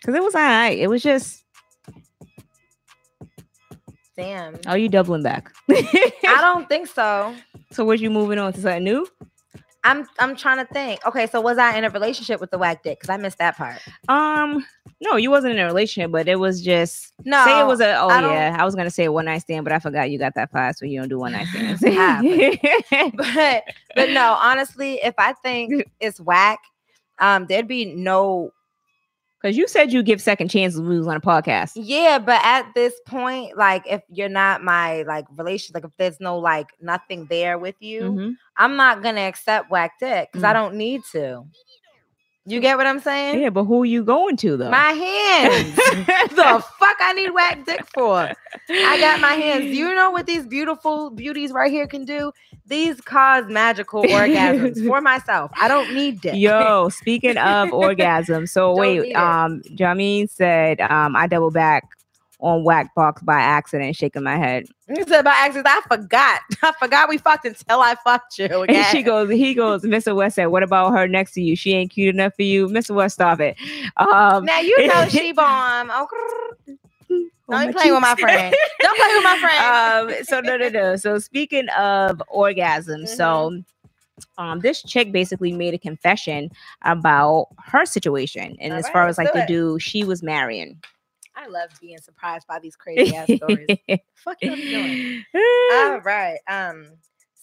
Because it was alright. It was just Damn. Are you doubling back? *laughs* I don't think so. so was you moving on to something new? I'm I'm trying to think. Okay, so was I in a relationship with the whack dick? Because I missed that part. Um, no, you wasn't in a relationship, but it was just No, say it was a. Oh I yeah, I was gonna say a one night stand, but I forgot you got that fast, so you don't do one night *laughs* stands. *laughs* but but no, honestly, if I think *laughs* it's whack, um, there'd be no Because you said you give second chances when we was on a podcast. yeah, but at this point, like if you're not my like relation, like if there's no like nothing there with you, Mhm. I'm not gonna accept whack dick because I Mm. don't need to. You get what I'm saying? Yeah, but who are you going to though? My hands. *laughs* *laughs* the fuck I need whack dick for? I got my hands. You know what these beautiful beauties right here can do? These cause magical *laughs* orgasms for myself. I don't need dick. Yo, speaking of *laughs* orgasm, so wait, um, Jameen said um I double back on whack box by accident, shaking my head. You said by accident. I forgot. *laughs* I forgot we fucked until I fucked you. And she goes, he goes, Mr. West said, What about her next to you? She ain't cute enough for you. Mr. West, stop it. Um now you know she bomb. Oh, on *laughs* don't play with my friend. Don't play with my friend. *laughs* um so no no no so speaking of orgasm so um this chick basically made a confession about her situation and All as right, far as like do the dude she was marrying I love being surprised by these crazy ass stories. *laughs* Fuck you doing? All right. Um,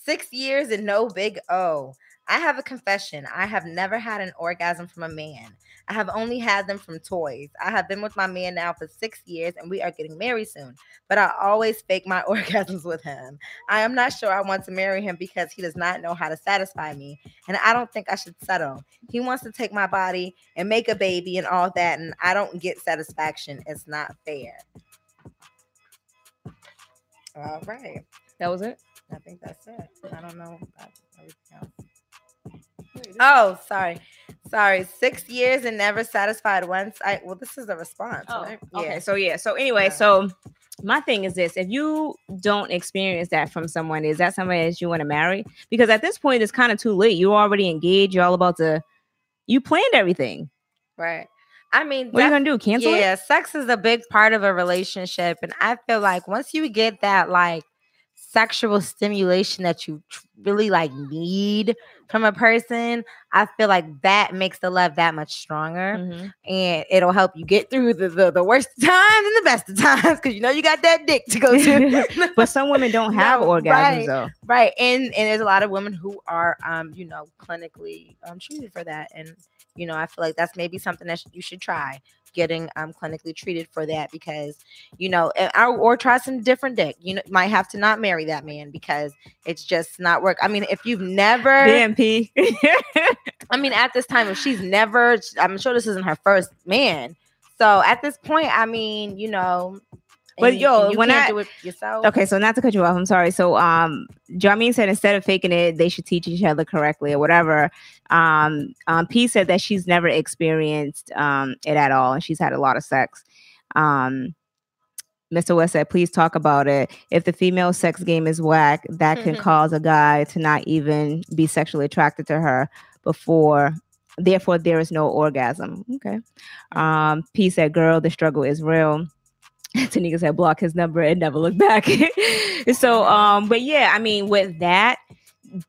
six years and no big O. I have a confession. I have never had an orgasm from a man. I have only had them from toys. I have been with my man now for six years and we are getting married soon. But I always fake my *laughs* orgasms with him. I am not sure I want to marry him because he does not know how to satisfy me. And I don't think I should settle. He wants to take my body and make a baby and all that. And I don't get satisfaction. It's not fair. All right. that was it I think that's it. I don't know about everything else. Oh, sorry. Sorry. Six years and never satisfied once. I well, this is a response. Oh, right? okay so yeah so anyway Yeah. so my thing is this if you don't experience that from someone is that somebody that you want to marry because at this point it's kind of too late you're already engaged you're all about to you planned everything Right. I mean, what are you gonna do cancel it yeah, sex is a big part of a relationship. And I feel like once you get that like sexual stimulation that you tr- really like need from a person, I feel like that makes the love that much stronger. Mhm. and it'll help you get through the, the, the worst *laughs* times and the best of times because you know you got that dick to go to. *laughs* but some women don't *laughs* have No, orgasms right. though right. And and there's a lot of women who are um, you know, clinically um treated for that. And you know, I feel like that's maybe something that sh- you should try getting um clinically treated for that because you know or, or try some different dick you know might have to not marry that man because it's just not work i mean if you've never BMP. *laughs* I mean, at this time, if she's never, I'm sure this isn't her first man. So at this point, I mean, you know, But and- yo, and you when can't I- do it yourself. okay, so not to cut you off, I'm sorry. So um Jameen said instead of faking it, they should teach each other correctly or whatever. Um, um P said that she's never experienced um it at all and she's had a lot of sex. Um Mr. West said, please talk about it. If the female sex game is whack, that can cause a guy to not even be sexually attracted to her before therefore there is no orgasm. Okay. Um, P said, girl, the struggle is real. *laughs* Tanika said, block his number and never look back. *laughs* so um, but yeah, I mean, with that,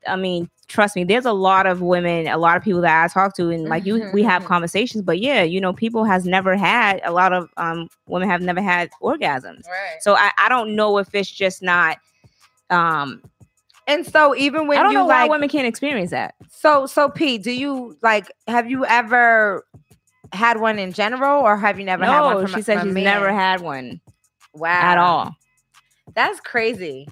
I mean, trust me, there's a lot of women, a lot of people that I talk to, and like you, we have Mhm. conversations. But yeah, you know, people has never had a lot of um women have never had orgasms. Right. So I, I don't know if it's just not um And so even when I don't you know why women can't experience that. so so Pete, do you like? Have you ever had one in general, or have you never had one? No, From she said she's man? never had one wow at all. That's crazy.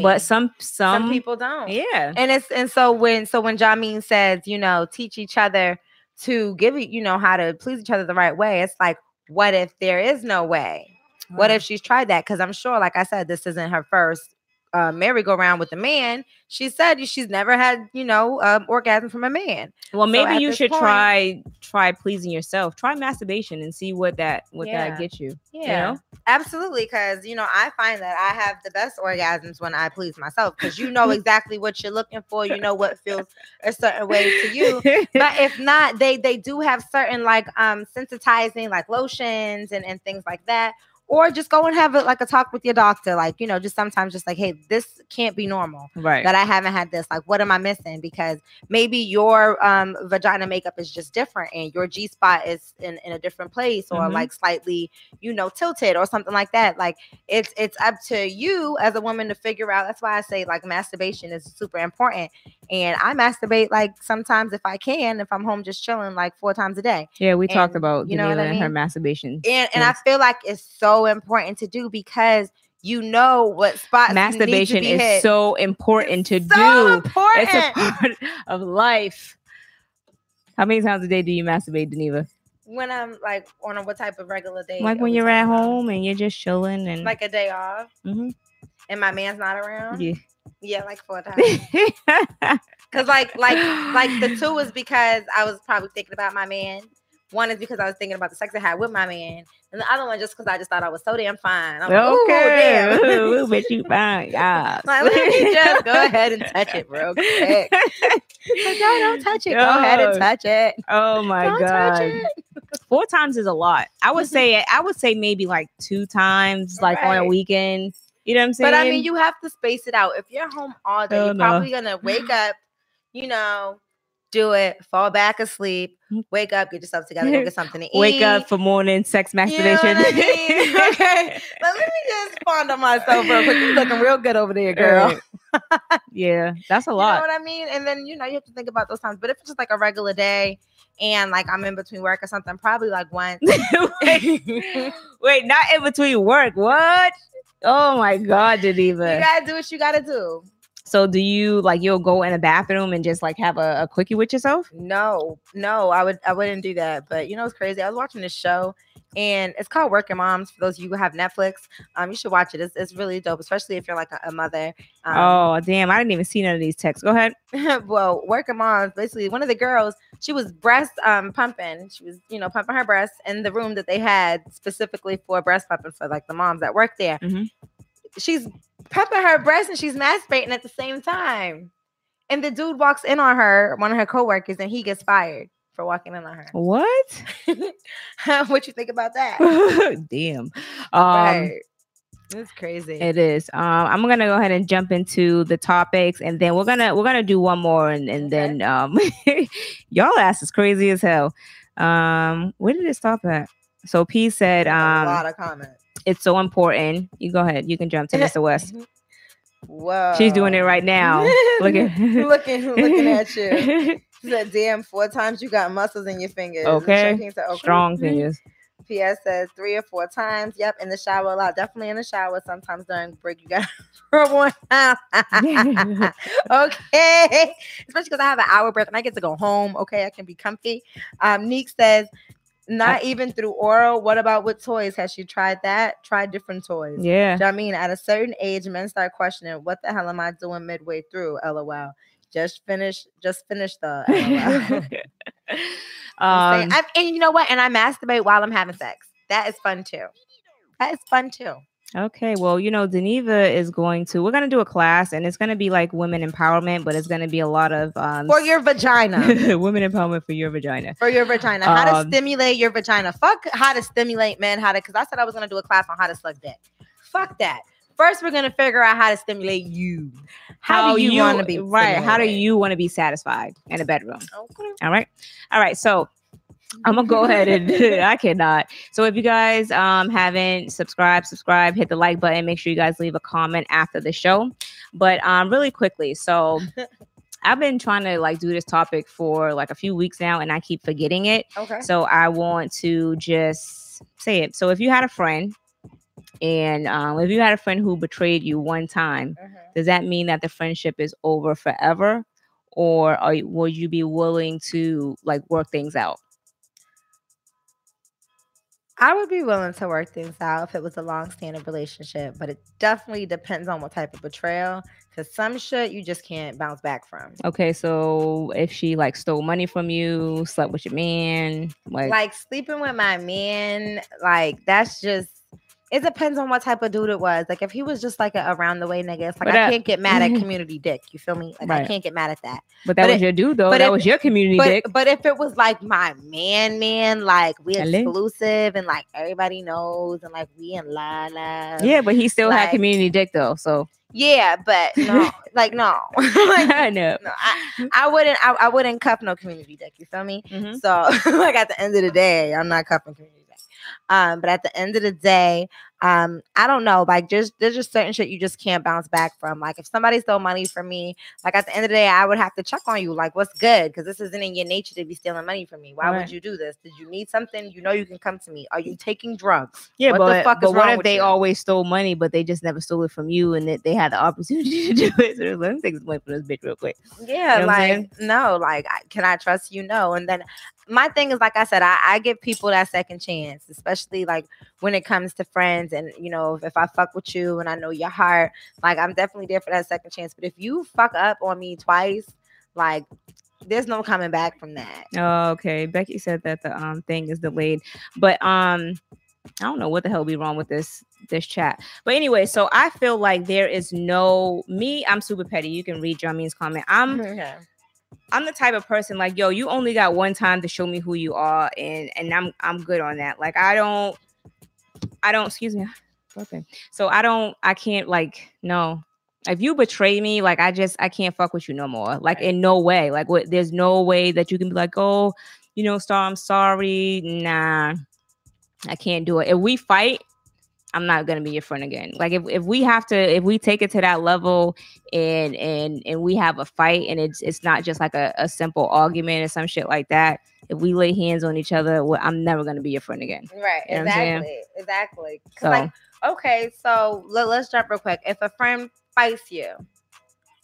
But some some, some, people don't. yeah. and it's and so when so when Jameen says you know teach each other to give it you know how to please each other the right way it's like what if there is no way what if she's tried that because i'm sure like i said this isn't her first uh, merry-go-round with a man she said she's never had you know um, orgasm from a man Well, maybe at you should point- try try pleasing yourself. Try masturbation and see what that what Yeah. that gets you. yeah know? absolutely because you know i find that i have the best orgasms when i please myself because you know *laughs* exactly what you're looking for you know what feels a certain way to you *laughs* but if not they they do have certain like um sensitizing like lotions and and things like that or just go and have it like a talk with your doctor. Like, you know, just sometimes just like, hey, this can't be normal Right. that I haven't had this. Like, what am I missing? Because maybe your um, vagina makeup is just different and your G spot is in, in a different place or Mhm. like slightly, you know, tilted or something like that. Like, it's it's up to you as a woman to figure out. That's why I say like masturbation is super important. And I masturbate like sometimes if I can, if I'm home just chilling, like four times a day. yeah, we talked about you know what I and her mean? masturbation. And and I feel like it's so important to do because you know what spots Masturbation is hit. so important to so do. important. It's a part *laughs* of life. How many times a day do you masturbate, Deneva? when I'm like on a what type of regular day? Like when you're at home and you're just chilling and like a day off, Mhm. and my man's not around. yeah. Yeah, like four *laughs* times. Cause like like like the two is because I was probably thinking about my man. One is because I was thinking about the sex I had with my man, and the other one just because I just thought I was so damn fine. I'm like, Ooh, okay. damn. *laughs* Ooh, bet you fine. *laughs* Yeah. Like, let me just go ahead and touch it real quick. *laughs* Like, no, don't touch it. Go ahead and touch it. Oh my don't god. touch it. Four times is a lot. I would say I would say maybe like two times, like on a weekend. You know what I'm saying? But I mean, you have to space it out. If you're home all day, Hell you're no. probably gonna wake *sighs* up, you know, do it, fall back asleep, wake up, get yourself together, go get *laughs* something to eat. Mm. wake up for morning sex You know masturbation. I mean? *laughs* okay. But let me just fond on myself real quick. You looking real good over there, girl. Right. yeah, that's a *laughs* You know lot. what I mean? And then you know you have to think about those times. But if it's just like a regular day and like I'm in between work or something, probably like once. wait, wait, not in between work. What? Oh my god, Deneva. You gotta do what you gotta do. So do you like you'll go in the bathroom and just like have a, a quickie with yourself? No, no, I would I wouldn't do that. But you know it's crazy. I was watching this show and it's called Working Moms. For those of you who have Netflix, um, you should watch it. It's, it's really dope, especially if you're like a, a mother. Um, oh damn, I didn't even see none of these texts. Go ahead. *laughs* well, Working Moms, basically one of the girls, she was breast um pumping. She was, you know, pumping her breasts in the room that they had specifically for breast pumping for like the moms that work there. Mhm. She's pumping her breast and she's masturbating at the same time. And the dude walks in on her, one of her coworkers, and he gets fired for walking in on her. What? *laughs* what you think about that? *laughs* damn. Um right. It's crazy. It is. Um, I'm gonna go ahead and jump into the topics, and then we're gonna we're gonna do one more, and, and Okay. then um, *laughs* y'all ass is crazy as hell. Um, where did it stop at? So P said, a um, lot of comments. It's so important. You go ahead. You can jump to Mr. West. Whoa. She's doing it right now. *laughs* Look at looking looking at you. *laughs* She said, damn, four times you got muscles in your fingers. Okay. Said, okay. strong fingers. PS says three or four times. Yep, in the shower a lot. Definitely in the shower. Sometimes during break, you got *laughs* rub one out. okay. Especially because I have an hour break and I get to go home. Okay, I can be comfy. Um, Neek says, not even through oral. What about with toys? Has she tried that? Try different toys. Yeah. You know what I mean, at a certain age, men start questioning, "What the hell am I doing midway through?" LOL. Just finish. Just finish the. *laughs* LOL. *laughs* Um, and you know what? And I masturbate while I'm having sex. That is fun too. That is fun too. Okay. Well, you know, Deneva is going to. We're gonna do a class, and it's gonna be like women empowerment, but it's gonna be a lot of um, For your vagina. *laughs* women empowerment for your vagina. For your vagina. How to Um, stimulate your vagina. Fuck how to stimulate men. How to because I said I was gonna do a class on how to suck dick. Fuck that. First, we're gonna figure out how to stimulate you. How, do you, want to be right? How do you want to be satisfied in a bedroom? Okay. All right, all right. So I'm gonna go *laughs* ahead and I cannot. So if you guys um haven't subscribed, subscribe, hit the like button. Make sure you guys leave a comment after the show. But um, really quickly, so. *laughs* I've been trying to like do this topic for like a few weeks now and I keep forgetting it. Okay. So I want to just say it. So if you had a friend and um, if you had a friend who betrayed you one time, Mhm. does that mean that the friendship is over forever? Or are you, will you be willing to like work things out? I would be willing to work things out if it was a long-standing relationship, but it definitely depends on what type of betrayal. Because some shit you just can't bounce back from. Okay, so if she like stole money from you, slept with your man, like, like sleeping with my man, like that's just It depends on what type of dude it was. Like if he was just like a around the way nigga, it's like But, I uh, can't get mad at *laughs* community dick. You feel me? Like I can't get mad at that. But that But was it- your dude though. but That if- was your community But dick. but if it was like my man, man, like we exclusive and like everybody knows and like we in la la. Yeah, but he still had community dick though. So Yeah, but *laughs* no, like no, *laughs* like I know. no, I, I wouldn't, I, I wouldn't cuff no community dick. You feel me? Mhm. So, like at the end of the day, I'm not cuffing community dick. Um, but at the end of the day, um, I don't know. Like, just there's just certain shit you just can't bounce back from. Like, if somebody stole money from me, like at the end of the day, I would have to check on you. Like, what's good? Because this isn't in your nature to be stealing money from me. Why Right. would you do this? Did you need something? You know you can come to me. Are you taking drugs? Yeah, What the but, fuck but is what if they you? always stole money, but they just never stole it from you, and that they had the opportunity to *laughs* do it? So let me take some money from this bitch real quick. Yeah, You know like no, like can I trust you? No. And then my thing is, like I said, I, I give people that second chance, especially like when it comes to friends. And you know, if, if I fuck with you and I know your heart, like I'm definitely there for that second chance. But if you fuck up on me twice, like there's no coming back from that. Oh, okay. Becky said that the um thing is delayed, but um, I don't know what the hell be wrong with this this chat. But anyway, so I feel like there is no me. I'm super petty. You can read Jameen's comment. I'm *laughs* Okay. I'm the type of person like, yo, you only got one time to show me who you are, and and I'm I'm good on that. Like I don't, I don't. Excuse me. *sighs* Okay. So I don't. I can't like no. If you betray me, like I just I can't fuck with you no more. Like Right. in no way. Like what? There's no way that you can be like, oh, you know, Star, I'm sorry. Nah, I can't do it. If we fight. I'm not gonna be your friend again. Like if, if we have to, if we take it to that level and and and we have a fight and it's it's not just like a, a simple argument or some shit like that. If we lay hands on each other, well, I'm never gonna be your friend again. Right. You know exactly. Exactly. So Like, okay, so let, let's jump real quick. If a friend fights you,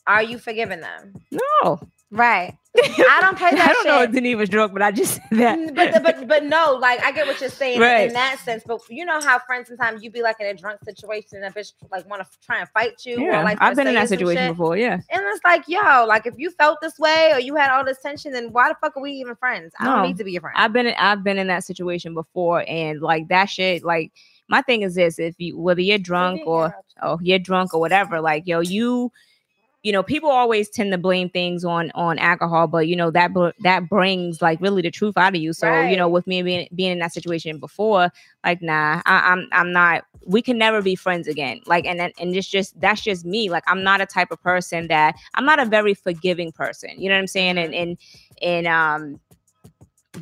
are you forgiving them? no, Right. I don't play *laughs* that I don't know if Denise was drunk, but I just said that. Mm, but but but no, like I get what you're saying Right. in that sense. But you know how friends sometimes you be like in a drunk situation and a bitch like want to try and fight you. yeah, or, like, I've been in that situation shit. before. Yeah, And it's like, yo, like if you felt this way or you had all this tension, then why the fuck are we even friends? I don't need to be your friend. I've been I've been in that situation before, and like that shit. Like my thing is this: if you whether you're drunk or oh you're drunk or whatever like yo you you know people always tend to blame things on on alcohol but you know that br- that brings like really the truth out of you. So you know with me being being in that situation before like nah I, i'm i'm not we can never be friends again. Like and and it's just that's just me. Like i'm not a type of person that i'm not a very forgiving person. You know what i'm saying? And and and um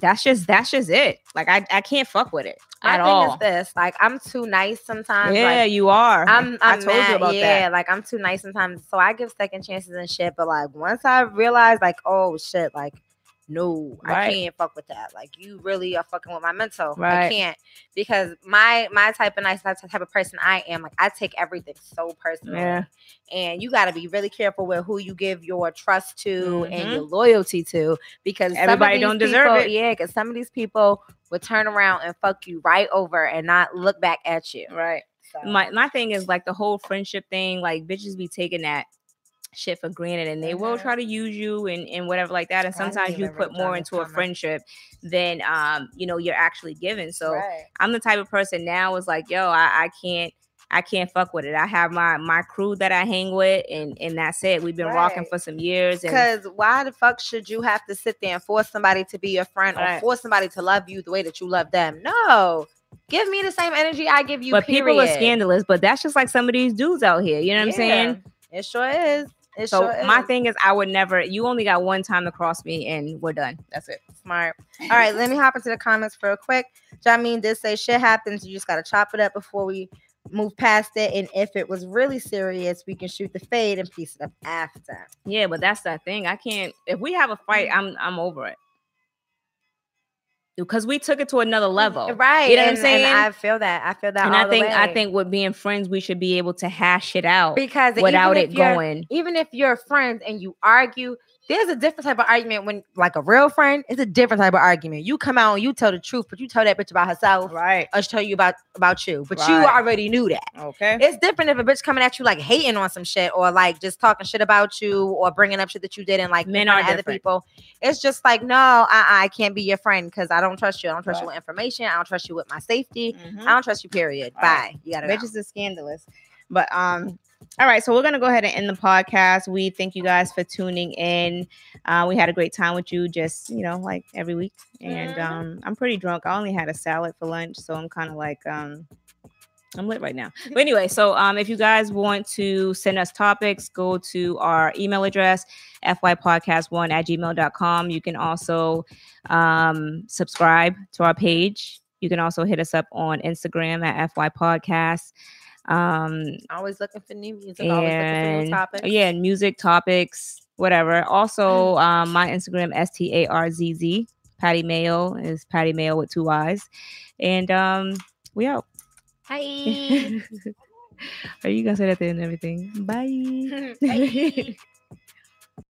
that's just that's just it like i i can't fuck with it My at thing all is this: like I'm too nice sometimes. yeah like, you are I'm, i I'm told mad, you about yeah, that Yeah, like I'm too nice sometimes. So I give second chances and shit. But like once I realize, like, oh shit, like no, I can't fuck with that. Like you really are fucking with my mental. I can't because my my type of nice type type of person I am. Like I take everything so personally. Yeah. And you got to be really careful with who you give your trust to and Mhm. your loyalty to because Everybody don't deserve people- it. Yeah, because some of these people would turn around and fuck you right over and not look back at you. right So. my my thing is like the whole friendship thing like bitches be taking that shit for granted and they will Mhm. try to use you and, and whatever like that and sometimes you put more into a friendship than um you know you're actually given so Right. i'm the type of person now is like yo i, I can't I can't fuck with it. I have my my crew that I hang with, and and that's it. We've been rocking for some years, and Because why the fuck should you have to sit there and force somebody to be your friend or force somebody to love you the way that you love them? No. Give me the same energy I give you. but people are scandalous. But that's just like some of these dudes out here. You know what I'm saying? It sure is. It So sure my thing is, I would never. You only got one time to cross me, and we're done. That's it. Smart. All right, let me hop into the comments real quick. Jameen did say shit happens. You just gotta chop it up before we move past it. And if it was really serious, we can shoot the fade and piece it up after. Yeah, but that's that thing. I can't. If we have a fight, I'm I'm over it. Because we took it to another mm, level, Right. You know what I'm saying? And I feel that. I feel that. And I think I think with being friends, we should be able to hash it out because without it going. even if you're friends and you argue, there's a different type of argument when like a real friend it's a different type of argument you come out and you tell the truth but you tell that bitch about herself Right. she tell you about about you but you already knew that Okay. it's different if a bitch coming at you like hating on some shit or like just talking shit about you or bringing up shit that you did and like Men are other people it's just like no I, I can't be your friend because i don't trust you i don't trust you with information i don't trust you with my safety Mhm. i don't trust you period Right. bye you gotta go. Bitches is scandalous. But um, all right, so we're gonna go ahead and end the podcast. We thank you guys for tuning in. Uh, we had a great time with you, just you know, like every week. And Mhm. um, I'm pretty drunk. I only had a salad for lunch, so I'm kind of like um. I'm lit right now. But anyway, so um, if you guys want to send us topics, go to our email address, fypodcast1 at gmail.com. You can also um, subscribe to our page. You can also hit us up on Instagram at FY Podcast. Um, always looking for new music always looking for and new topics yeah, and music topics, whatever. Also, um, my Instagram S T A R Z Z. Patty Mayo is Patty Mayo with two eyes, and um, we out. hey *laughs* Are you gonna say that and everything? *laughs* Bye. Bye. *laughs*